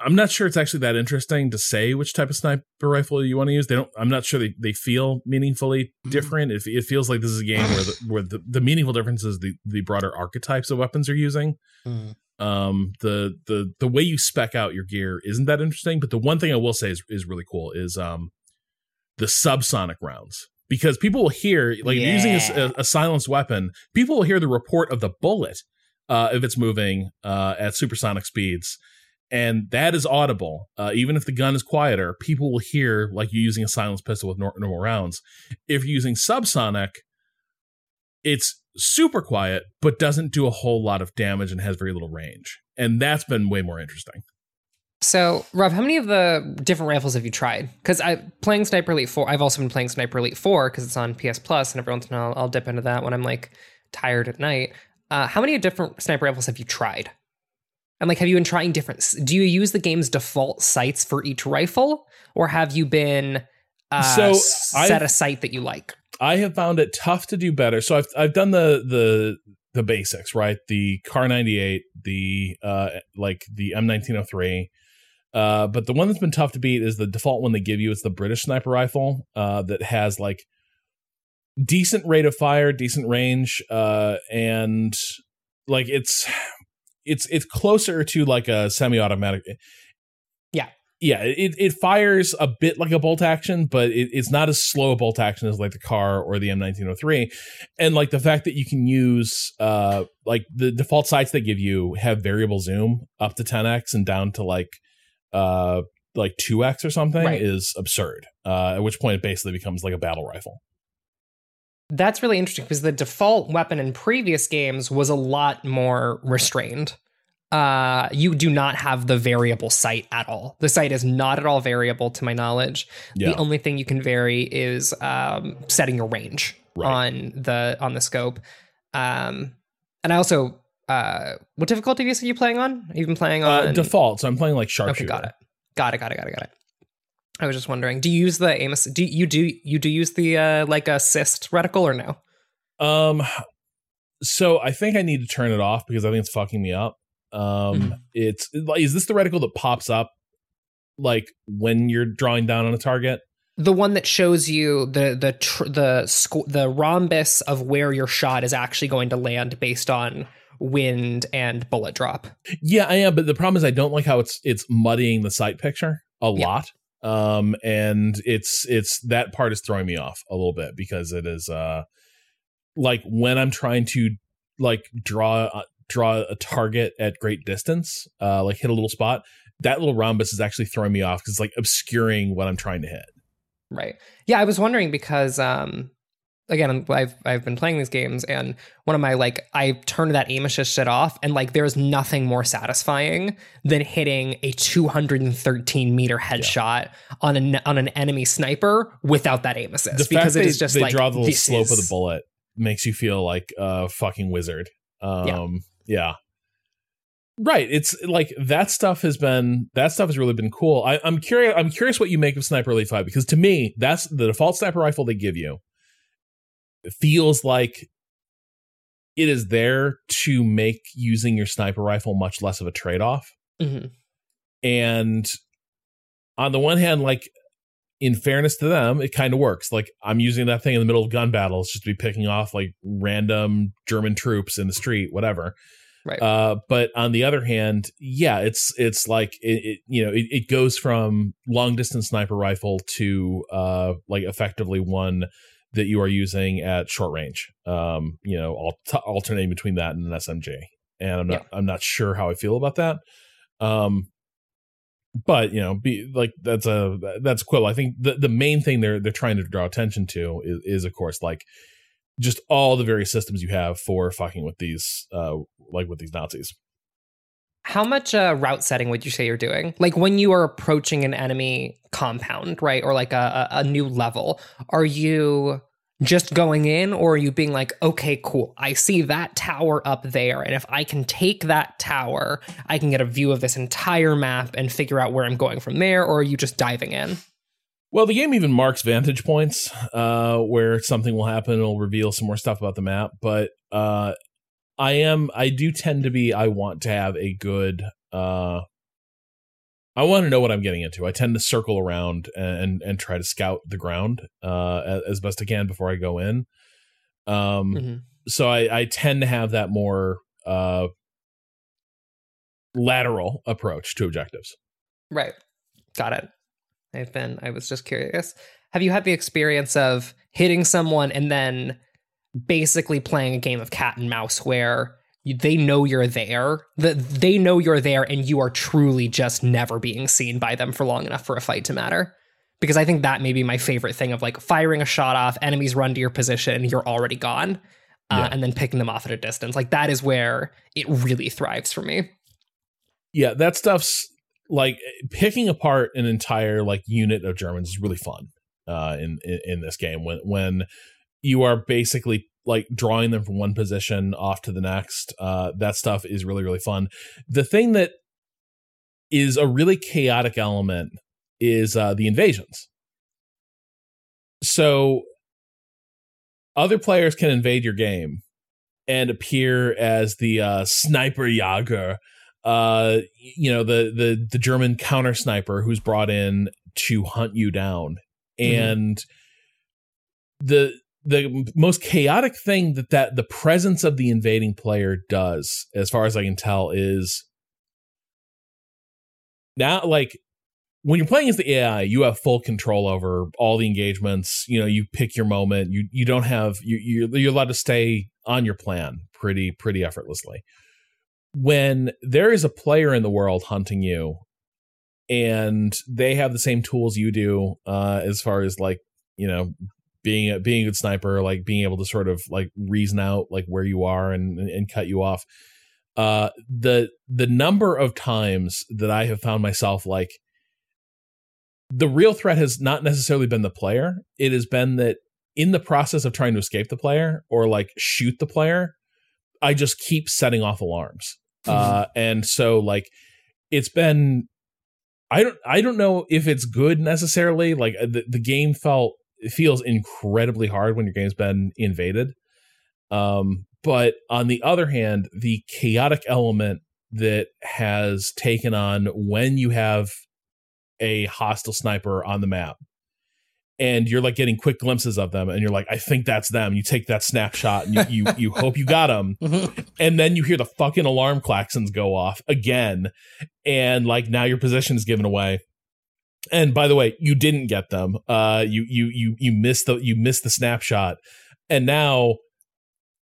I'm not sure it's actually that interesting to say which type of sniper rifle you want to use. They don't. I'm not sure they, they feel meaningfully different. It, it feels like this is a game where the, where the, the meaningful difference is the the broader archetypes of weapons you're using. Mhm. Um, the the the way you spec out your gear isn't that interesting. But the one thing I will say is is really cool is um the subsonic rounds because people will hear like you're using a, a silenced weapon, people will hear the report of the bullet uh, if it's moving uh, at supersonic speeds, and that is audible. Uh, even if the gun is quieter, people will hear like you're using a silenced pistol with normal rounds. If you're using subsonic, it's super quiet but doesn't do a whole lot of damage and has very little range, and that's been way more interesting. So, Rob, how many of the different rifles have you tried? Because I playing Sniper Elite Four. I've also been playing Sniper Elite Four because it's on PS Plus, and every once in a while I'll dip into that when I'm like tired at night. Uh, how many different sniper rifles have you tried? And like, have you been trying different? Do you use the game's default sights for each rifle, or have you been uh, So, s- I've- set a sight that you like? I have found it tough to do better. So I've I've done the the the basics, right? The Kar 98, the uh like the M1903. Uh but the one that's been tough to beat is the default one they give you. It's the British sniper rifle uh that has like decent rate of fire, decent range, uh and like it's it's it's closer to like a semi-automatic Yeah. yeah it, it fires a bit like a bolt action but it, it's not as slow a bolt action as like the Kar or the m1903 and like the fact that you can use uh like the default sights they give you have variable zoom up to 10x and down to like uh like 2x or something Right. is absurd uh at which point it basically becomes like a battle rifle That's really interesting because the default weapon in previous games was a lot more restrained. Uh, you do not have the variable sight at all. The sight is not at all variable to my knowledge. yeah The only thing you can vary is um, setting your range Right. on the on the scope. Um, and I also, uh, what difficulty are you playing on? You've been playing on uh, default so i'm playing like sharpshooter Okay, got it. Got it. Got it. Got it. Got it. I was just wondering, do you use the Amos? Do you do you do use the uh, like assist reticle or no? Um, so I think I need to turn it off because I think it's fucking me up. Um, Mhm. it's like, is this the reticle that pops up like when you're drawing down on a target? The one that shows you the the tr- the squ- the rhombus of where your shot is actually going to land based on wind and bullet drop. Yeah, I am, but the problem is I don't like how it's it's muddying the sight picture a Yeah. lot. Um, and it's it's that part is throwing me off a little bit because it is uh like when I'm trying to like draw uh, draw a target at great distance, uh, like hit a little spot. That little rhombus is actually throwing me off because it's like obscuring what I'm trying to hit. Right. Yeah, I was wondering because um again, I've I've been playing these games and one of my like I turned that aim assist shit off and like there's nothing more satisfying than hitting a 213 meter headshot on an on an enemy sniper without that aim assist the because it they, is just they like draw the slope of the bullet makes you feel like a fucking wizard. Um, yeah. Right. It's like that stuff has been that stuff has really been cool. I, I'm curious. I'm curious what you make of Sniper Elite Five because to me, that's the default sniper rifle they give you. Feels like it is there to make using your sniper rifle much less of a trade off. Mhm. And on the one hand, like in fairness to them, it kind of works. Like I'm using that thing in the middle of gun battles just to be picking off like random German troops in the street, whatever. Right. Uh, but on the other hand, yeah, it's it's like it, it you know it, it goes from long distance sniper rifle to uh like effectively one that you are using at short range. Um, you know, al- alternating between that and an SMG, and I'm not I'm not sure how I feel about that. Um, but you know, be like that's a that's cool. I think the the main thing they're they're trying to draw attention to is, is of course like just all the various systems you have for fucking with these uh like with these Nazis. How much uh, route setting would you say you're doing? Like when you are approaching an enemy compound, right, or like a, a, new level, are you just going in, or are you being like, okay, cool, I see that tower up there, and if I can take that tower, I can get a view of this entire map and figure out where I'm going from there, or are you just diving in? Well, the game even marks vantage points uh, where something will happen. It'll reveal some more stuff about the map. But uh, I am, I do tend to be, I want to have a good, uh, I want to know what I'm getting into. I tend to circle around and and try to scout the ground uh, as best I can before I go in. Um, Mhm. so I, I tend to have that more uh, lateral approach to objectives. Right. Got it. I've been, I was just curious. Have you had the experience of hitting someone and then basically playing a game of cat and mouse where you, they know you're there, that they know you're there and you are truly just never being seen by them for long enough for a fight to matter? Because I think that may be my favorite thing of like firing a shot off, enemies run to your position, you're already gone, uh, Yeah. and then picking them off at a distance. Like that is where it really thrives for me. yeah that stuff's like picking apart an entire like unit of germans is really fun uh in in, in this game when when you are basically like drawing them from one position off to the next uh that stuff is really really fun. The thing that is a really chaotic element is uh the invasions. So other players can invade your game and appear as the uh sniper jager uh you know the the the german counter sniper who's brought in to hunt you down. Mhm. and the the most chaotic thing that that the presence of the invading player does as far as i can tell is now like when you're playing as the ai you have full control over all the engagements you know you pick your moment you you don't have you you're, you're allowed to stay on your plan pretty pretty effortlessly. When there is a player in the world hunting you and they have the same tools you do uh as far as like you know being a being a good sniper like being able to sort of like reason out like where you are and and cut you off. Uh the the number of times that i have found myself like the real threat has not necessarily been the player. It has been that in the process of trying to escape the player or like shoot the player i just keep setting off alarms. Uh and so like it's been i don't i don't know if it's good necessarily like uh, the, the game felt it feels incredibly hard when your game's been invaded. Um but on the other hand the chaotic element that has taken on when you have a hostile sniper on the map and you're like getting quick glimpses of them and you're like i think that's them. You take that snapshot and you you, you hope you got them and then you hear the fucking alarm klaxons go off again. And like now your position is given away and by the way you didn't get them. Uh you you you you missed the you missed the snapshot. And now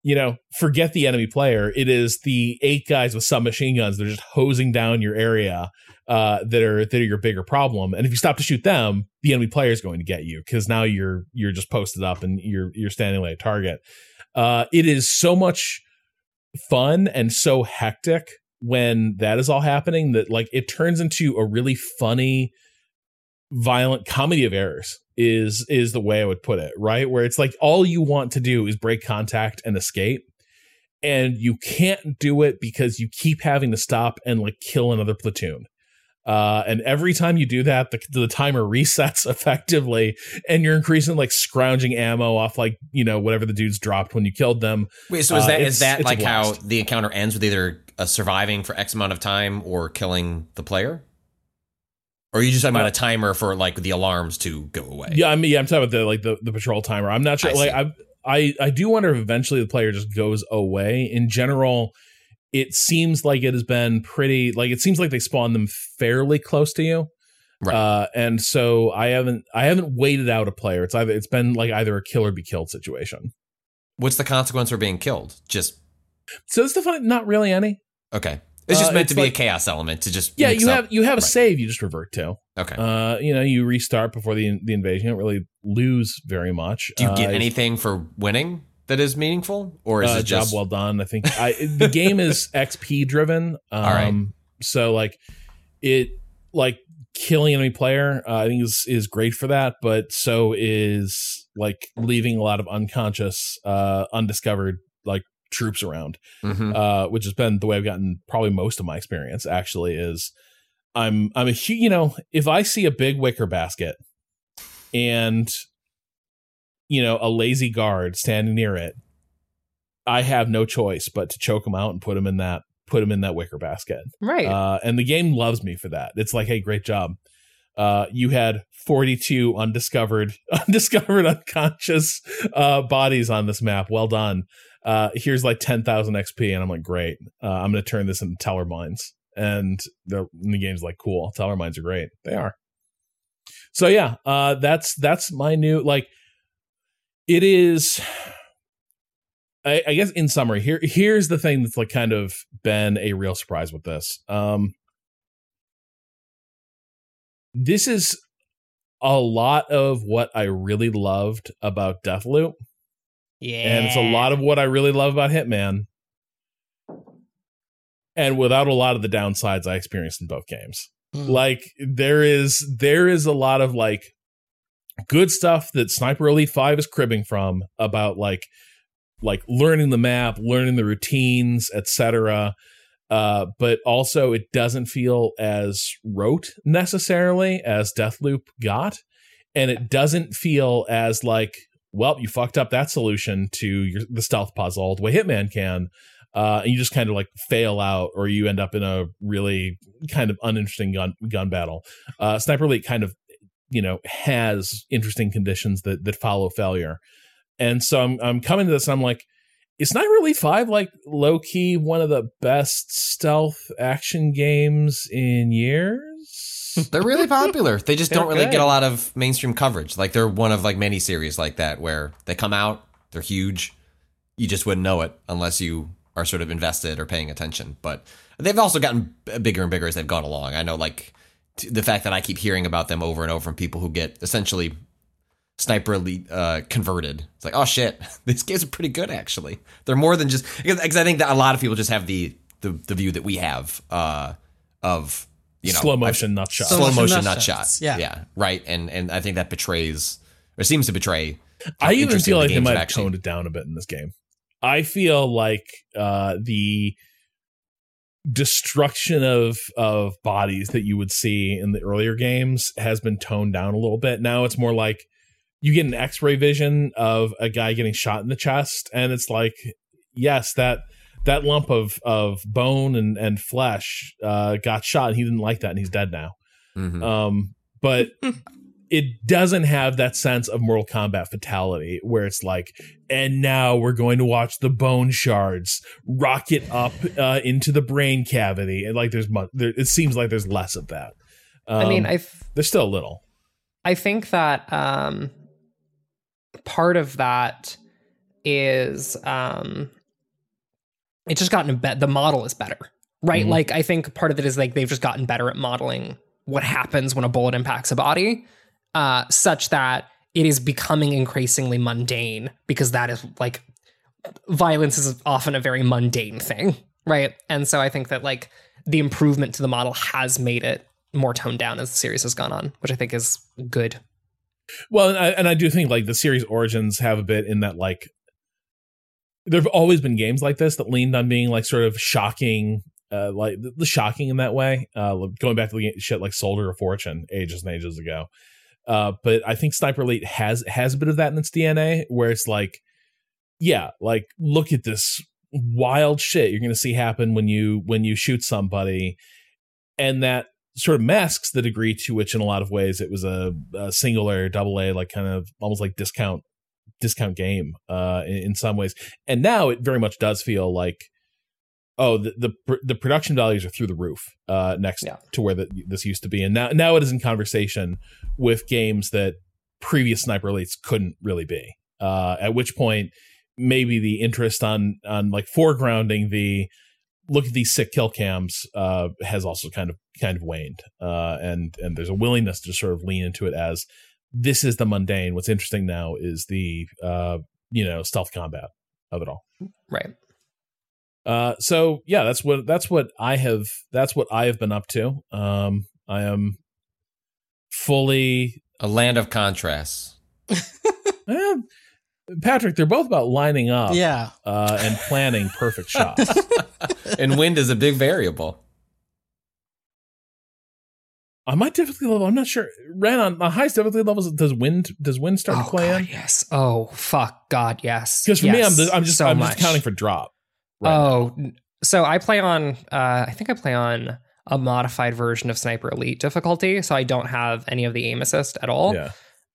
you know forget the enemy player. It is the eight guys with submachine guns. They're just hosing down your area uh that are that are your bigger problem. And if you stop to shoot them the enemy player is going to get you because now you're you're just posted up and you're you're standing like a target. Uh it is so much fun and so hectic when that is all happening that like it turns into a really funny violent comedy of errors is is the way I would put it, right? Where it's like all you want to do is break contact and escape and you can't do it because you keep having to stop and like kill another platoon. Uh, and every time you do that, the, the timer resets effectively, and you're increasing like scrounging ammo off like you know whatever the dudes dropped when you killed them. Wait, so is Uh, that it's- is that like how the encounter ends with either uh, surviving for X amount of time or killing the player? Or are you just talking about Uh, a timer for like the alarms to go away? Yeah, I mean, yeah, I'm talking about the like the, the patrol timer. I'm not sure. I like. I, I, I do wonder if eventually the player just goes away. In general, it seems like it has been pretty. Like, it seems like they spawn them fairly close to you. Right. Uh, and so I haven't, I haven't waited out a player. It's either, it's been like either a kill or be killed situation. What's the consequence for being killed? Just So it's the fun. Not really any. okay. It's just Uh, meant it's to be like- a chaos element to just Yeah, you up- have you have a Right. save. You just revert to. Okay. Uh, you know, you restart before the the invasion. You don't really lose very much. Do you get Uh, anything for winning that is meaningful, or is uh, it just job well done. I think I, the game is XP driven. Um, right. So like it like killing enemy player, uh, I think is is great for that. But so is like leaving a lot of unconscious, uh, undiscovered like troops around, Mhm. uh, which has been the way I've gotten probably most of my experience. Actually, is I'm I'm a you know if I see a big wicker basket and you know a lazy guard standing near it I have no choice but to choke him out and put him in that put him in that wicker basket. Right. Uh, and the game loves me for that. It's like, hey, great job. Uh, you had 42 undiscovered, undiscovered unconscious uh, bodies on this map. Well done. Uh, here's like 10,000 XP, and I'm like, great. Uh, I'm going to turn this into Teller Mines. And the, and the game's like, cool. Teller Mines are great. They are. So yeah, uh, that's that's my new like. It is. I, I guess in summary, here here's the thing that's like kind of been a real surprise with this. Um, this is a lot of what I really loved about Deathloop, yeah. and it's a lot of what I really love about Hitman, and without a lot of the downsides I experienced in both games. Hmm. Like there is there is a lot of like good stuff that Sniper Elite 5 is cribbing from about like like learning the map, learning the routines, etc. Uh, but also it doesn't feel as rote necessarily as Deathloop got, and it doesn't feel as like, well, you fucked up that solution to your the stealth puzzle the way Hitman can, uh, and you just kind of like fail out, or you end up in a really kind of uninteresting gun gun battle. Uh, Sniper Elite kind of, you know, has interesting conditions that that follow failure. And so I'm I'm coming to this I'm like, is Sniper Elite 5 like low key one of the best stealth action games in years? They're really popular. They just They're don't really good. get a lot of mainstream coverage. Like they're one of like many series like that where they come out, they're huge. You just wouldn't know it unless you are sort of invested or paying attention. But they've also gotten bigger and bigger as they've gone along. I know like t- the fact that I keep hearing about them over and over from people who get essentially Sniper Elite uh, converted. It's like, oh shit, these games are pretty good actually. They're more than just because I think that a lot of people just have the the, the view that we have uh, of you know Slow motion nut shot. slow Slow motion motion nut nut shot. shots, yeah. yeah, right. And and I think that betrays or seems to betray. I even feel like they might have have actually- toned it down a bit in this game. I feel like uh, the destruction of of bodies that you would see in the earlier games has been toned down a little bit. Now it's more like you get an X-ray vision of a guy getting shot in the chest, and it's like, yes, that that lump of of bone and and flesh uh, got shot, and he didn't like that, and he's dead now. Mhm. Um, but it doesn't have that sense of Mortal Kombat fatality where it's like, and now we're going to watch the bone shards rocket up uh, into the brain cavity, and like there's mu- there, it seems like there's less of that. Um, I mean, I there's still a little. I think that um, part of that is um, it's just gotten better. The model is better, right? Mhm. Like I think part of it is like they've just gotten better at modeling what happens when a bullet impacts a body, uh, such that it is becoming increasingly mundane because that is like violence is often a very mundane thing, right? And so I think that like the improvement to the model has made it more toned down as the series has gone on, which I think is good. Well, and I, and I do think like the series origins have a bit in that like there've always been games like this that leaned on being like sort of shocking, uh, like the, shocking in that way. Uh, going back to the shit like Soldier of Fortune ages and ages ago. Uh, but I think Sniper Elite has has a bit of that in its DNA, where it's like, yeah, like look at this wild shit you're going to see happen when you when you shoot somebody, and that sort of masks the degree to which, in a lot of ways, it was a, a single A, double A, like kind of almost like discount discount game uh, in, in some ways. And now it very much does feel like oh the the, the production values are through the roof uh, next Yeah. to where the, this used to be, and now now it is in conversation with games that previous Sniper Elites couldn't really be. Uh, at which point, maybe the interest on on like foregrounding the look at these sick kill cams uh, has also kind of kind of waned, uh, and and there's a willingness to sort of lean into it as this is the mundane. What's interesting now is the uh, you know stealth combat of it all. Right. Uh, so yeah, that's what that's what I have that's what I have been up to. Um, I am fully A land of contrasts. eh, Patrick. They're both about lining up Yeah. uh, and planning perfect shots. and wind is a big variable. On my difficulty level, I'm not sure. Ran on the highest difficulty levels. Does wind does wind start oh, to play God, in? yes. Oh, fuck. God, yes. Because for me, I'm Yes. just, I'm just so I'm much. just counting for drop. right oh, n- so I play on. Uh, I think I play on a modified version of Sniper Elite difficulty, so I don't have any of the aim assist at all. yeah.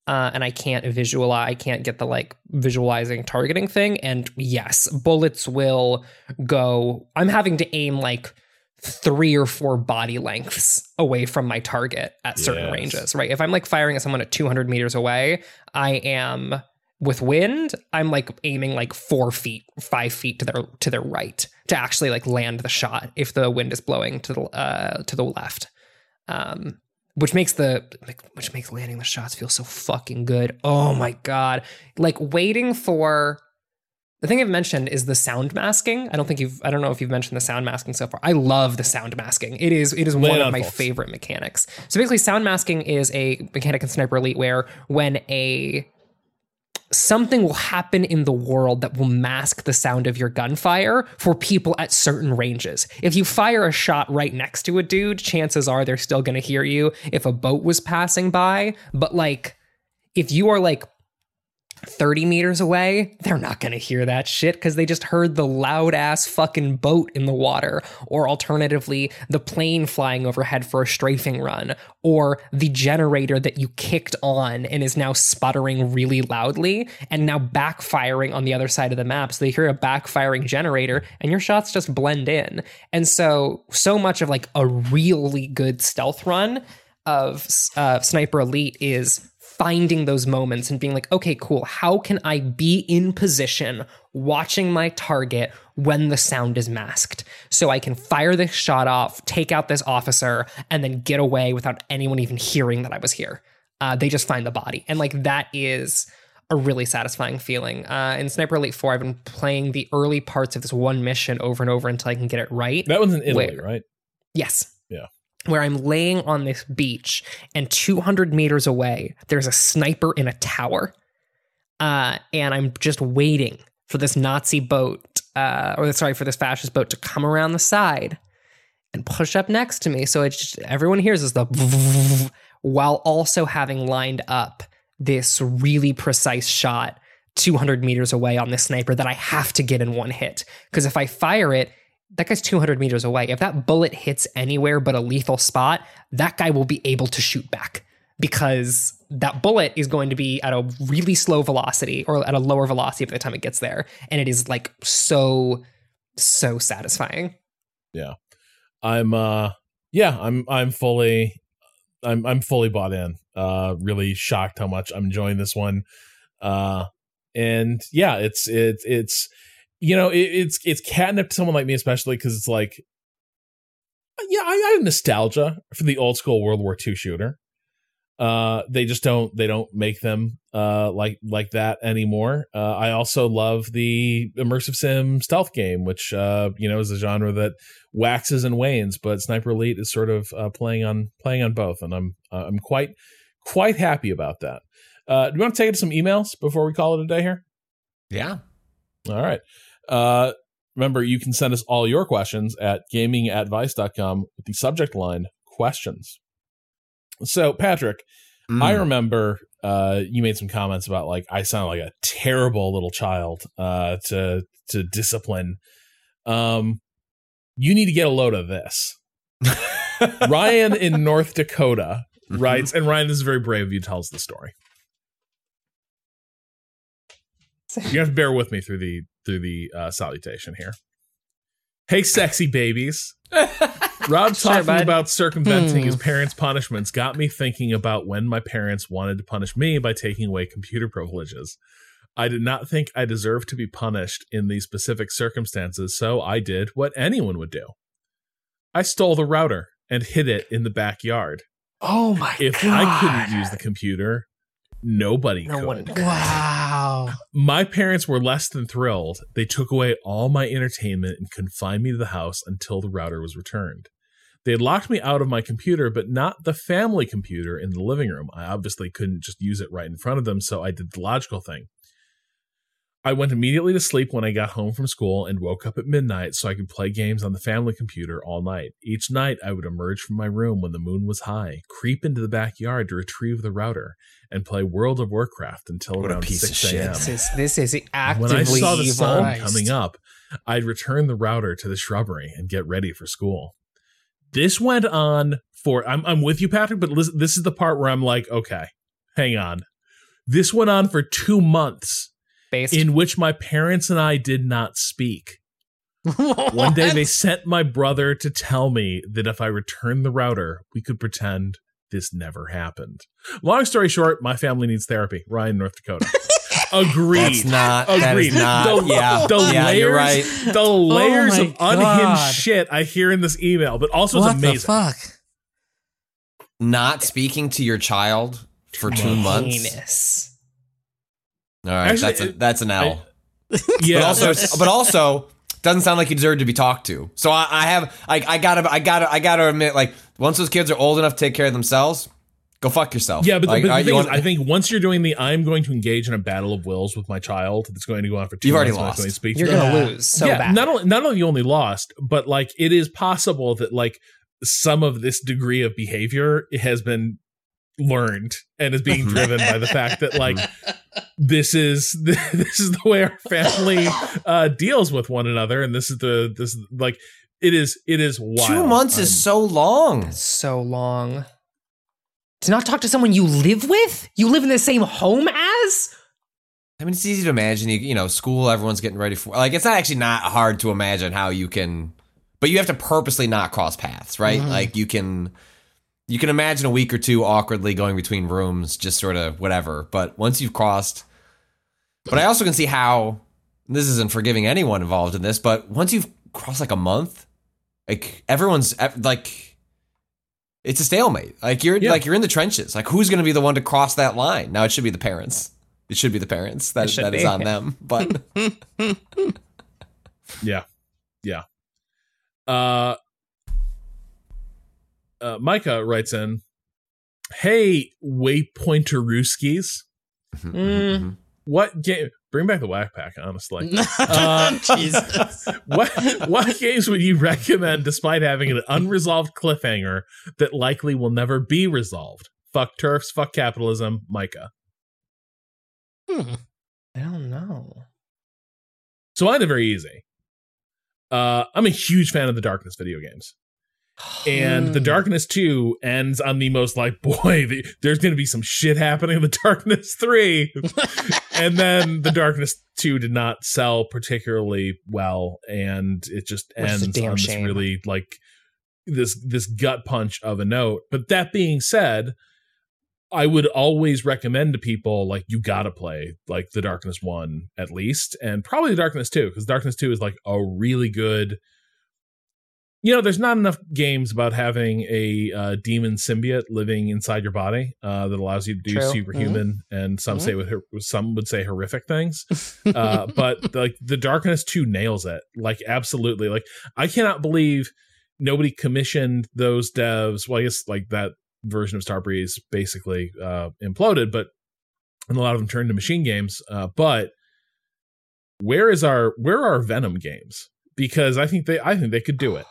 uh, and I can't visualize, I can't get the like visualizing targeting thing. And yes, bullets will go. I'm having to aim like three or four body lengths away from my target at certain Yes. ranges, right? If I'm like firing at someone at 200 meters away, I am with wind. I'm like aiming like four feet, five feet to their to their right to actually like land the shot if the wind is blowing to the uh, to the left. Um, which makes the which makes landing the shots feel so fucking good. Oh my god. Like waiting for the thing I've mentioned is the sound masking. I don't think you've I don't know if you've mentioned the sound masking so far. I love the sound masking. It is it is Lay one of my folks. favorite mechanics. So basically sound masking is a mechanic in Sniper Elite where when a something will happen in the world that will mask the sound of your gunfire for people at certain ranges. If you fire a shot right next to a dude, chances are they're still going to hear you if a boat was passing by. But like, if you are like 30 meters away, they're not going to hear that shit because they just heard the loud ass fucking boat in the water, or alternatively, the plane flying overhead for a strafing run, or the generator that you kicked on and is now sputtering really loudly and now backfiring on the other side of the map. So they hear a backfiring generator and your shots just blend in. And so, so much of like a really good stealth run of uh, Sniper Elite is finding those moments and being like, okay, cool. How can I be in position watching my target when the sound is masked? So I can fire this shot off, take out this officer, and then get away without anyone even hearing that I was here. Uh, they just find the body. And like that is a really satisfying feeling. Uh, in Sniper Elite 4, I've been playing the early parts of this one mission over and over until I can get it right. That one's in Italy, Where? right? Yes. Yeah. Where I'm laying on this beach and 200 meters away, there's a sniper in a tower. Uh, and I'm just waiting for this Nazi boat, uh, or sorry, for this fascist boat to come around the side and push up next to me. So it's just, everyone hears is the while also having lined up this really precise shot 200 meters away on this sniper that I have to get in one hit. Because if I fire it, that guy's 200 meters away. If that bullet hits anywhere but a lethal spot, that guy will be able to shoot back because that bullet is going to be at a really slow velocity or at a lower velocity by the time it gets there. And it is like so, so satisfying. Yeah. I'm uh yeah, I'm I'm fully I'm I'm fully bought in. Uh really shocked how much I'm enjoying this one. Uh and yeah, it's it's it's you know, it, it's it's catnip to someone like me especially cuz it's like yeah, I, I have nostalgia for the old school World War II shooter. Uh they just don't they don't make them uh like like that anymore. Uh I also love the immersive sim stealth game which uh you know is a genre that waxes and wanes, but Sniper Elite is sort of uh, playing on playing on both, and I'm uh, I'm quite quite happy about that. Uh, do you want to take it to some emails before we call it a day here? Yeah. All right. Uh, remember, you can send us all your questions at gamingadvice.com with the subject line questions. So, Patrick, Mm. I remember uh, you made some comments about like I sound like a terrible little child uh, to to discipline. Um, you need to get a load of this. Ryan in North Dakota Mm-hmm. writes, and Ryan, this is very brave of you. Tells the story. You have to bear with me through the through the uh, salutation here. Hey, sexy babies. Rob Sure, talking bud. about circumventing Hmm. his parents' punishments got me thinking about when my parents wanted to punish me by taking away computer privileges. I did not think I deserved to be punished in these specific circumstances, so I did what anyone would do. I stole the router and hid it in the backyard. Oh my If I couldn't use the computer, nobody No could. one could. Wow. My parents were less than thrilled. They took away all my entertainment and confined me to the house until the router was returned. They had locked me out of my computer, but not the family computer in the living room. I obviously couldn't just use it right in front of them, so I did the logical thing. I went immediately to sleep when I got home from school and woke up at midnight so I could play games on the family computer all night. Each night, I would emerge from my room when the moon was high, creep into the backyard to retrieve the router, and play World of Warcraft until What a around piece of 6 shit. a.m. This is this is actively When I saw the evil. sun Christ. coming up, I'd return the router to the shrubbery and get ready for school. This went on for I'm I'm with you, Patrick, but listen, this is the part where I'm like, okay, hang on. This went on for two months, Based in which my parents and I did not speak. One day they sent my brother to tell me that if I returned the router, we could pretend this never happened. Long story short, my family needs therapy. Ryan, North Dakota. Agreed. That's not. Agreed. is not. The- yeah. the yeah, layers, you're right. the oh layers my of unhinged God. shit I hear in this email, but also what it's the amazing. fuck? Not speaking to your child for two months. Heinous. All right, Actually, that's a, that's an L. Yeah, but also, but also doesn't sound like you deserve to be talked to. So I, I have, I, I gotta, I gotta, I gotta admit, like once those kids are old enough to take care of themselves, go fuck yourself. yeah, but, like, the, but I- the you thing is, I think once you're doing the I'm going to engage in a battle of wills with my child that's going to go on for two You've already months when I'm lost. going to speak You're them. gonna Yeah. lose so yeah, bad. not only not only you only lost, but like it is possible that like some of this degree of behavior has been learned and is being driven by the fact that like this is this is the way our family uh deals with one another and this is the this like it is it is wild. two months I'm- is so long. so long. To not talk to someone you live with? You live in the same home as? I mean, it's easy to imagine. You, you know, school. Everyone's getting ready for. Like, it's not actually not hard to imagine how you can, but you have to purposely not cross paths, right? Mhm. Like, you can, you can imagine a week or two awkwardly going between rooms, just sort of whatever. But once you've crossed, but I also can see how this isn't forgiving anyone involved in this. But once you've crossed like a month, like everyone's like. It's a stalemate. Like you're Yeah. like you're in the trenches. Like who's going to be the one to cross that line? Now it should be the parents. It should be the parents. That that is on them. But Yeah. Yeah. Uh, uh Micah writes in, Hey, Waypointerooskies. Mm. What game bring back the whack pack, honestly. Uh, Jesus. what what games would you recommend despite having an unresolved cliffhanger that likely will never be resolved? Fuck TERFs, fuck capitalism, Micah. Hmm. I don't know. So mine are very easy. Uh, I'm a huge fan of the Darkness video games. And the Hmm. Darkness 2 ends on the most like, boy, the, there's going to be some shit happening in the Darkness 3. and then the Darkness 2 did not sell particularly well. And it just Which ends on this shame. really like this this gut punch of a note. But that being said, I would always recommend to people like you gotta play like the Darkness one at least, and probably the Darkness two because Darkness two is like a really good. You know, there's not enough games about having a uh, demon symbiote living inside your body uh, that allows you to do True. superhuman and some Mhm. say with some would say horrific things. Uh, but like the Darkness two nails it like absolutely. Like I cannot believe nobody commissioned those devs. Well, I guess like that version of Starbreeze basically uh, imploded, but and a lot of them turned to MachineGames. Uh, but where is our where are our Venom games? Because I think they I think they could do it.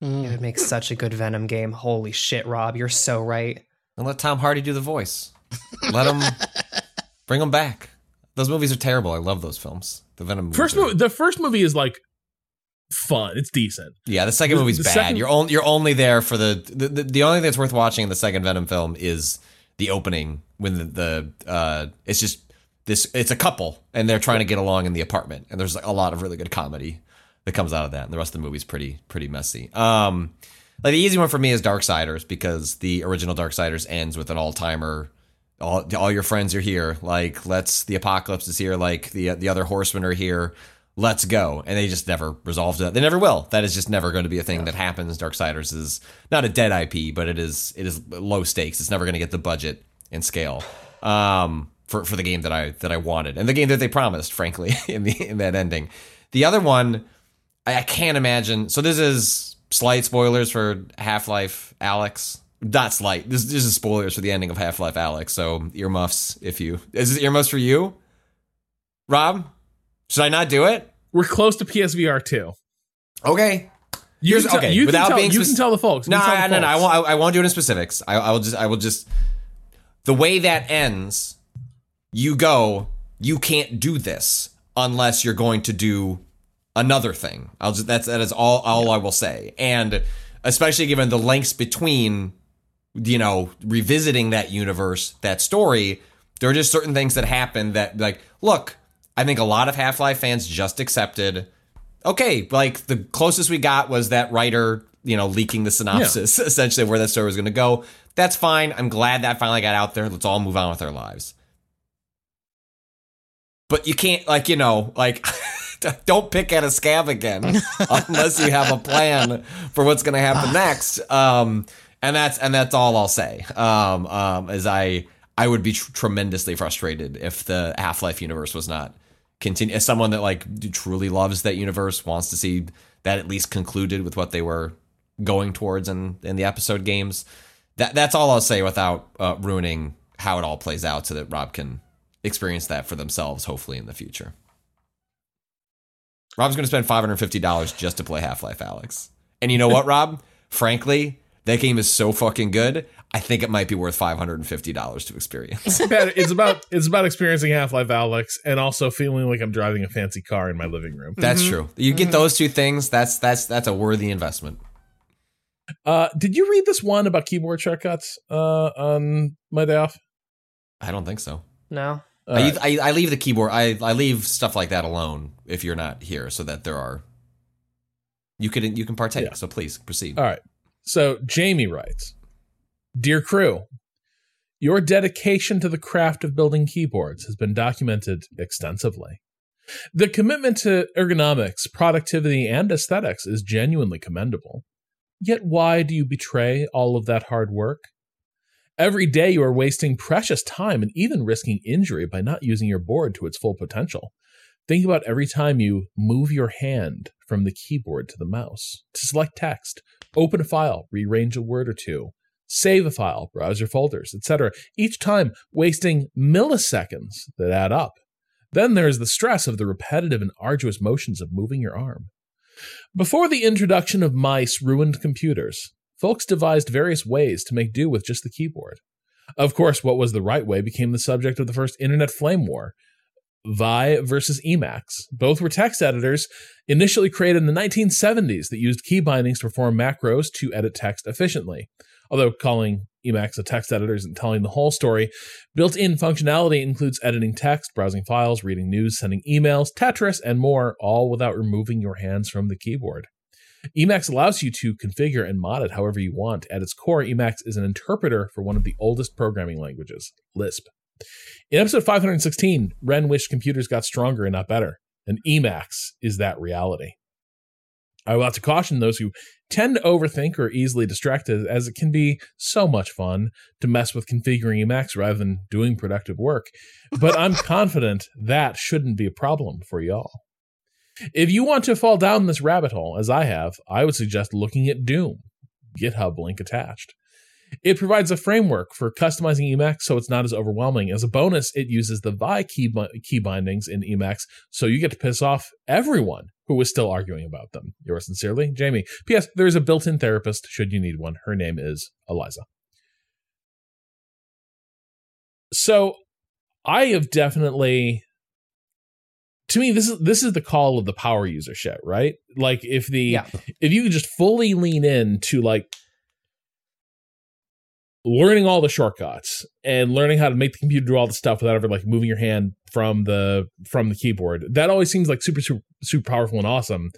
It Mm. would make such a good Venom game. Holy shit, Rob, you're so right. and let Tom Hardy do the voice. Let him bring him back. Those movies are terrible. I love those films. The Venom movies First movie, the first movie is like fun. It's decent. Yeah, the second The- movie's the bad. second- you're only you're only there for the, the the the only thing that's worth watching in the second Venom film is the opening when the the uh it's just this it's a couple and they're trying to get along in the apartment and there's like a lot of really good comedy that comes out of that and the rest of the movie's pretty pretty messy. Um like the easy one for me is Darksiders because the original Darksiders ends with an all-timer all all your friends are here. Like let's the apocalypse is here. Like the the other horsemen are here. Let's go. And they just never resolved it. They never will. That is just never going to be a thing that happens. Darksiders is not a dead IP, but it is it is low stakes. It's never going to get the budget and scale um, for for the game that I that I wanted and the game that they promised. Frankly, in the in that ending. The other one, I, can't imagine. So this is slight spoilers for Half Life Alyx. Not slight. This, this is spoilers for the ending of Half Life Alyx. So earmuffs if you is this earmuffs for you, Rob? Should I not do it? We're close to PSVR two. Okay. You Here's- can tell, okay, you without can tell, being you can tell the folks. No, I, the no, no, I won't. I, I won't do it in specifics. I, I will just. I will just. The way that ends, you go. You can't do this unless you're going to do another thing. I'll just. That's that is all. All I will say. And especially given the links between, you know, revisiting that universe, that story, there are just certain things that happen that, like, look. I think a lot of Half Life fans just accepted okay, like the closest we got was that writer, you know, leaking the synopsis essentially where that story was going to go. That's fine. I'm glad that finally got out there. Let's all move on with our lives. But you can't, like, you know, like, don't pick at a scab again unless you have a plan for what's going to happen next. Um, and that's and that's all I'll say. Um, um, is I I would be tr- tremendously frustrated if the Half Life universe was not continue. As someone that like truly loves that universe, wants to see that at least concluded with what they were going towards in in the episode games. That that's all I'll say without uh, ruining how it all plays out, so that Rob can experience that for themselves, hopefully in the future. Rob's going to spend five hundred fifty dollars just to play Half Life Alyx, and you know what, Rob? Frankly, that game is so fucking good. I think it might be worth five hundred and fifty dollars to experience. It's about it's about experiencing Half Life Alyx and also feeling like I'm driving a fancy car in my living room. That's true. You get those two things. That's that's that's a worthy investment. Uh, did you read this one about keyboard shortcuts uh, on my day off? I don't think so. No. All I. I, I leave the keyboard. I, I leave stuff like that alone if you're not here, so that there are. You can you can partake. Yeah. So please proceed. All right. So Jamie writes, "Dear crew, your dedication to the craft of building keyboards has been documented extensively. The commitment to ergonomics, productivity, and aesthetics is genuinely commendable. Yet why do you betray all of that hard work? Every day you are wasting precious time and even risking injury by not using your board to its full potential. Think about every time you move your hand from the keyboard to the mouse to select text, open a file, rearrange a word or two, save a file, browse your folders, etc. Each time wasting milliseconds that add up. Then there is the stress of the repetitive and arduous motions of moving your arm. Before the introduction of mice ruined computers, folks devised various ways to make do with just the keyboard. Of course, what was the right way became the subject of the first internet flame war. Vi versus Emacs. Both were text editors initially created in the 1970s that used key bindings to perform macros to edit text efficiently. Although calling Emacs a text editor isn't telling the whole story, built in functionality includes editing text, browsing files, reading news, sending emails, Tetris, and more, all without removing your hands from the keyboard. Emacs allows you to configure and mod it however you want. At its core, Emacs is an interpreter for one of the oldest programming languages, Lisp. In episode 516, Ren wished computers got stronger and not better, and Emacs is that reality. I will have to caution those who tend to overthink or easily distracted, as it can be so much fun to mess with configuring Emacs rather than doing productive work. But I'm confident that shouldn't be a problem for y'all. If you want to fall down this rabbit hole, as I have, I would suggest looking at Doom. GitHub link attached. It provides a framework for customizing Emacs so it's not as overwhelming. As a bonus, it uses the Vi key, key bindings in Emacs, so you get to piss off everyone who is still arguing about them. Yours sincerely, Jamie. P.S. There is a built in therapist should you need one. Her name is Eliza. So I have definitely to me this is this is the call of the power user shit, right? Like if the Yeah. if you just fully lean in to like learning all the shortcuts and learning how to make the computer do all the stuff without ever like moving your hand from the from the keyboard that always seems like super super super powerful and awesome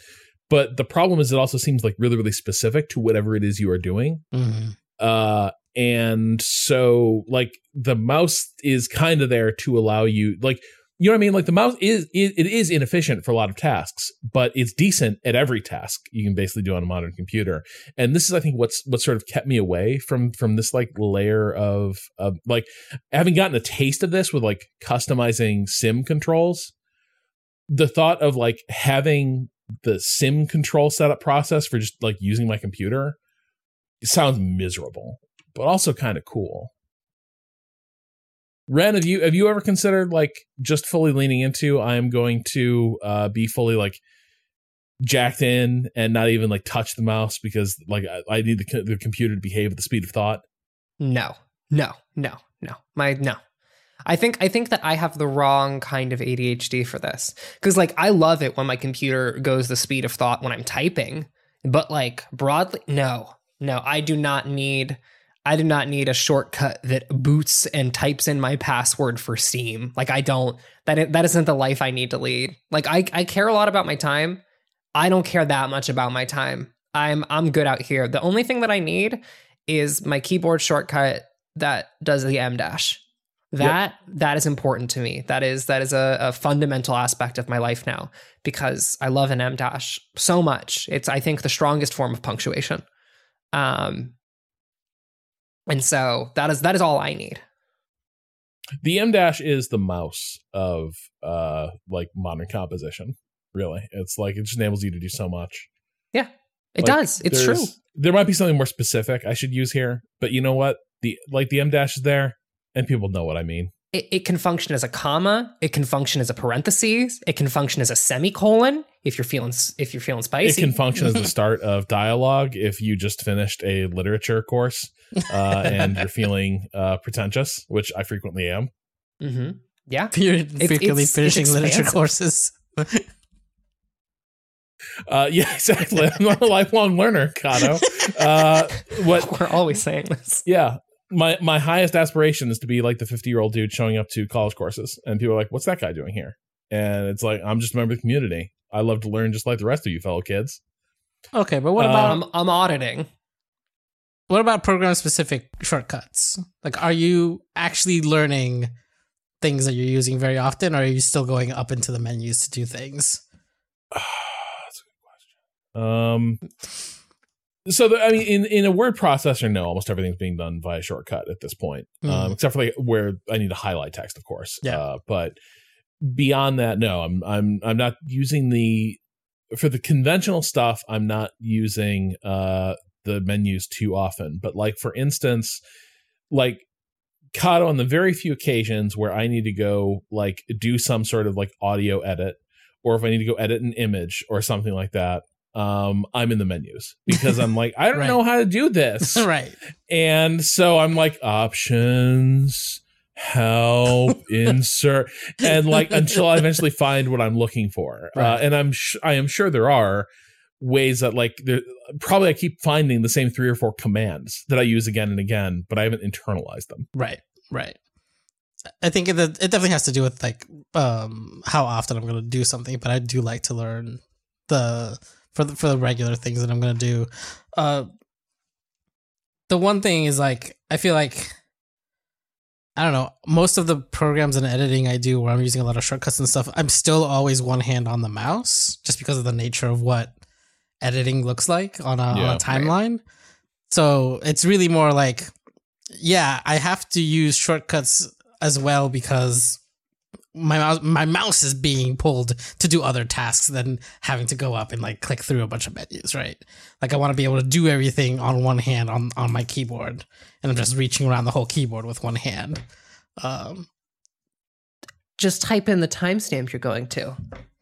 but the problem is it also seems like really really specific to whatever it is you are doing Mhm. uh and so like the mouse is kind of there to allow you like you know what I mean? Like the mouse is, it is inefficient for a lot of tasks, but it's decent at every task you can basically do on a modern computer. And this is, I think, what's what sort of kept me away from from this like layer of of like having gotten a taste of this with like customizing sim controls. The thought of like having the sim control setup process for just like using my computer sounds miserable, but also kind of cool. Ren, have you have you ever considered like just fully leaning into I am going to uh be fully like jacked in and not even like touch the mouse because like I, I need the, the computer to behave at the speed of thought. No, no, no, no. My no. I think I think that I have the wrong kind of ADHD for this because like I love it when my computer goes the speed of thought when I'm typing, but like broadly, no, no. I do not need. I do not need a shortcut that boots and types in my password for Steam. Like I don't. That that isn't the life I need to lead. Like I I care a lot about my time. I don't care that much about my time. I'm I'm good out here. The only thing that I need is my keyboard shortcut that does the em dash. That that is important to me. That is that is a, a fundamental aspect of my life now because I love an em dash so much. It's I think the strongest form of punctuation. Um and so that is that is all I need. The em dash is the mouse of uh like modern composition. Really, it's like it just enables you to do so much. Yeah. It Like, does. It's true. There might be something more specific I should use here, but you know what? The like the em dash is there, and people know what I mean. It, it can function as a comma. It can function as a parentheses. It can function as a semicolon if you're feeling if you're feeling spicy. It can function as the start of dialogue if you just finished a literature course uh, and you're feeling uh, pretentious, which I frequently am. hmm Yeah. You're It's- frequently it's- finishing it's literature courses. Uh, yeah, exactly. I'm not a lifelong learner, Cado. Uh, what? We're always saying this. Yeah, my my highest aspiration is to be like the 50 year old dude showing up to college courses, and people are like, "What's that guy doing here?" And it's like, I'm just a member of the community. I love to learn just like the rest of you fellow kids. Okay, but what about I'm, I'm auditing. what about program specific shortcuts? Like, are you actually learning things that you're using very often, or are you still going up into the menus to do things? That's a good question. Um, so the, I mean, in in a word processor, no, almost everything's being done via shortcut at this point, um, Mhm. except for like where I need to highlight text, of course. Yeah. Uh, but beyond that, no, I'm I'm I'm not using the for the conventional stuff. I'm not using uh the menus too often. But like for instance, like Cado on the very few occasions where I need to go like do some sort of like audio edit or if I need to go edit an image or something like that, um, I'm in the menus because I'm like, I don't Right. know how to do this. right. And so I'm like, options, help, insert, and like until I eventually find what I'm looking for. Uh, and I'm sh- I am sure there are ways that like there probably I keep finding the same three or four commands that I use again and again, but I haven't internalized them. Right. Right. I think it, it definitely has to do with like um how often I'm going to do something, but I do like to learn the for the for the regular things that I'm going to do. Uh the one thing is like I feel like I don't know, most of the programs and editing I do where I'm using a lot of shortcuts and stuff, I'm still always one hand on the mouse just because of the nature of what editing looks like on a, on a timeline. So it's really more like yeah, I have to use shortcuts as well because my mouse my mouse is being pulled to do other tasks than having to go up and like click through a bunch of menus, right? Like I want to be able to do everything on one hand on on my keyboard, and I'm just reaching around the whole keyboard with one hand. Um, Just type in the timestamp you're going to.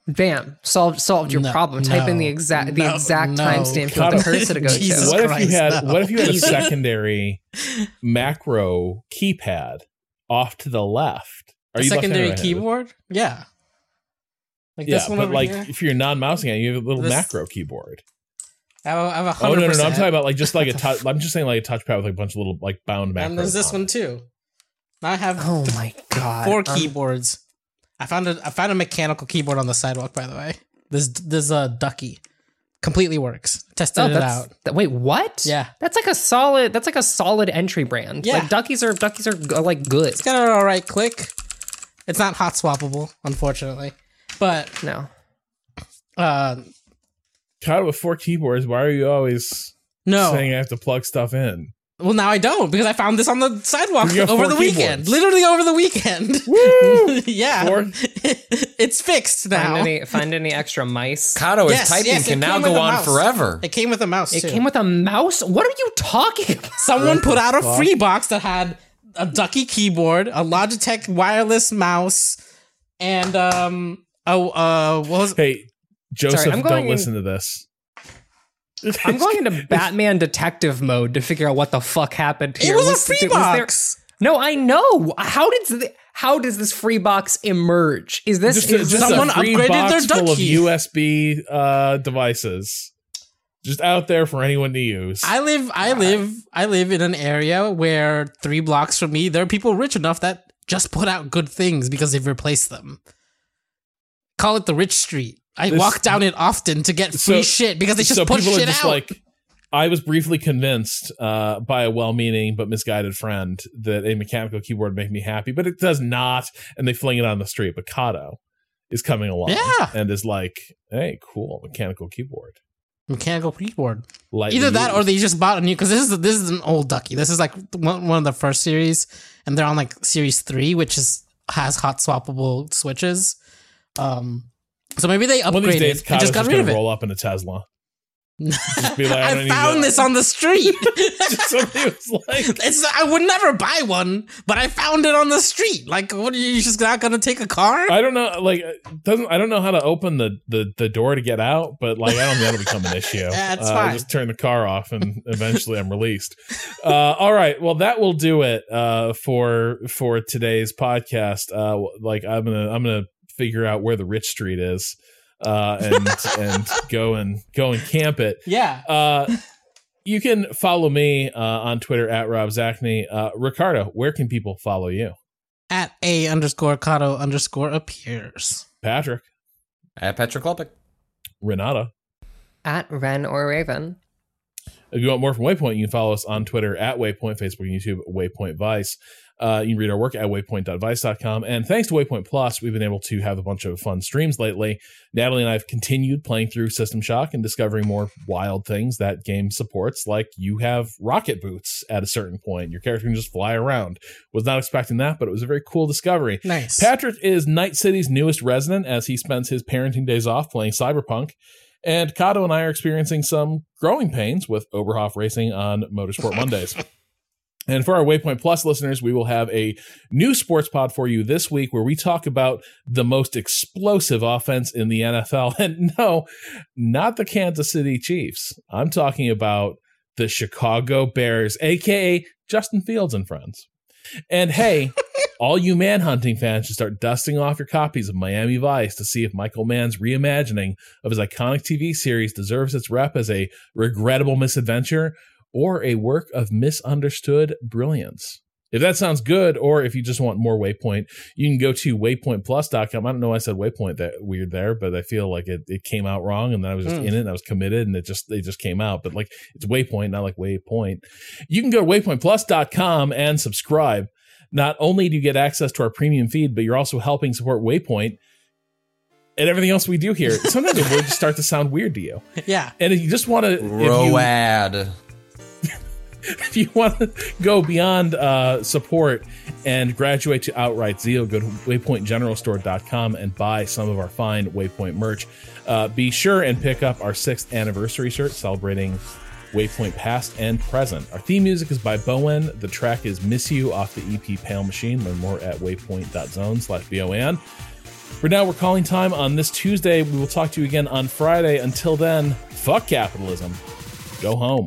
Bam, solved solved your No, problem. Type in the exact the no, exact no. timestamp you want the cursor to go Jesus to. what if you had no. what if you had a secondary macro keypad off to the left? A you secondary right-handed? keyboard, yeah. Like yeah, this one but over like here. if you're non-mousing it, you have a little This- macro keyboard. I have a, I have a Oh hundred no, no, no! I'm talking about like just like a touch. I'm just saying like a touchpad with like a bunch of little like bound macros. And there's this on one it. too. Now I have Oh my god. four Um, keyboards. I found a I found a mechanical keyboard on the sidewalk. By the way, this this a ducky completely works. Tested Oh, it out. that- wait, what? Yeah. that's like a solid. That's like a solid entry brand. Yeah. like duckies are duckies are g- like good. It's got an all right click. It's not hot swappable, unfortunately, but No, uh, Kyle with four keyboards. Why are you always no. saying I have to plug stuff in? Well, now I don't because I found this on the sidewalk over four the weekend. Literally over the weekend. Woo! yeah, Four? it's fixed now. find any find any extra mice. Cado is Yes, typing yes, can now go on mouse. forever. It came with a mouse. It too. came with a mouse. What are you talking about? Someone put out a fuck? free box that had a Ducky keyboard, a Logitech wireless mouse, and um, oh, uh, what was Hey, Joseph, I'm don't in- listen to this. I'm going into Batman detective mode to figure out what the fuck happened here. it was, a free was there- box. No, I know. How did the, how does this free box emerge? Is this just, is just someone a free upgraded box their full of USB uh, devices, just out there for anyone to use. I live, I live, I live in an area where three blocks from me, there are people rich enough that just put out good things because they've replaced them. Call it the rich street. I This- walk down it often to get free So- shit because they just so put shit are just out. like, I was briefly convinced uh, by a well-meaning but misguided friend that a mechanical keyboard would make me happy, but it does not. And they fling it on the street. But Cado is coming along, Yeah. and is like, "Hey, cool mechanical keyboard." Mechanical keyboard. Lightly Either that or they just bought a new because this is this is an old ducky. This is like one, one of the first series, and they're on like series three, which is has hot swappable switches. Um, so maybe they one of these upgraded days, and just got rid of it. roll up in a Tesla. Just be like, I, I found this on the street. Somebody was like, it's I would never buy one, but I found it on the street. Like, what are you just not gonna take a car? I don't know, like doesn't I don't know how to open the the, the door to get out, but like I don't think that'll become an issue. Yeah, it's uh, fine. I just turn the car off and eventually I'm released. Uh, all right, well that will do it uh, for for today's podcast. Uh, like I'm gonna I'm gonna figure out where the rich street is uh, and and go and go and camp it. yeah, Uh, you can follow me uh, on Twitter at Rob Zacny. Uh, Ricardo, where can people follow you? at a underscore Cado underscore appears. Patrick, At Patrick Klepek. Renata. at Ren or Raven. If you want more from Waypoint, you can follow us on Twitter at Waypoint, Facebook, YouTube, Waypoint Vice. Uh, you can read our work at waypoint.vice.com. And thanks to Waypoint Plus, we've been able to have a bunch of fun streams lately. Natalie and I have continued playing through System Shock and discovering more wild things that game supports, like you have rocket boots at a certain point. Your character can just fly around. Was not expecting that, but it was a very cool discovery. Nice. Patrick is Night City's newest resident as he spends his parenting days off playing Cyberpunk. And Cado and I are experiencing some growing pains with Oberhof Racing on Motorsport Mondays. And for our Waypoint Plus listeners, we will have a new sports pod for you this week where we talk about the most explosive offense in the NFL. And no, not the Kansas City Chiefs. I'm talking about the Chicago Bears, aka Justin Fields and friends. And hey, all you manhunting fans should start dusting off your copies of Miami Vice to see if Michael Mann's reimagining of his iconic TV series deserves its rep as a regrettable misadventure or a work of misunderstood brilliance. If that sounds good, or if you just want more Waypoint, you can go to waypointplus.com. I don't know why I said Waypoint that weird there, but I feel like it, it came out wrong and then I was just Mm. in it and I was committed and it just it just came out. But like it's Waypoint, not like Waypoint. You can go to waypointplus.com and subscribe. Not only do you get access to our premium feed, but you're also helping support Waypoint and everything else we do here. Sometimes the words start to sound weird to you. yeah. And if you just want to if you, Road. if you want to go beyond uh, support and graduate to outright zeal, go to waypointgeneralstore.com and buy some of our fine Waypoint merch. Uh, be sure and pick up our sixth anniversary shirt celebrating Waypoint past and present. Our theme music is by Bo En. The track is Miss You off the EP Pale Machine. Learn more at waypoint.zone slash B-O-N. For now, we're calling time on this Tuesday. We will talk to you again on Friday. Until then, fuck capitalism. Go home.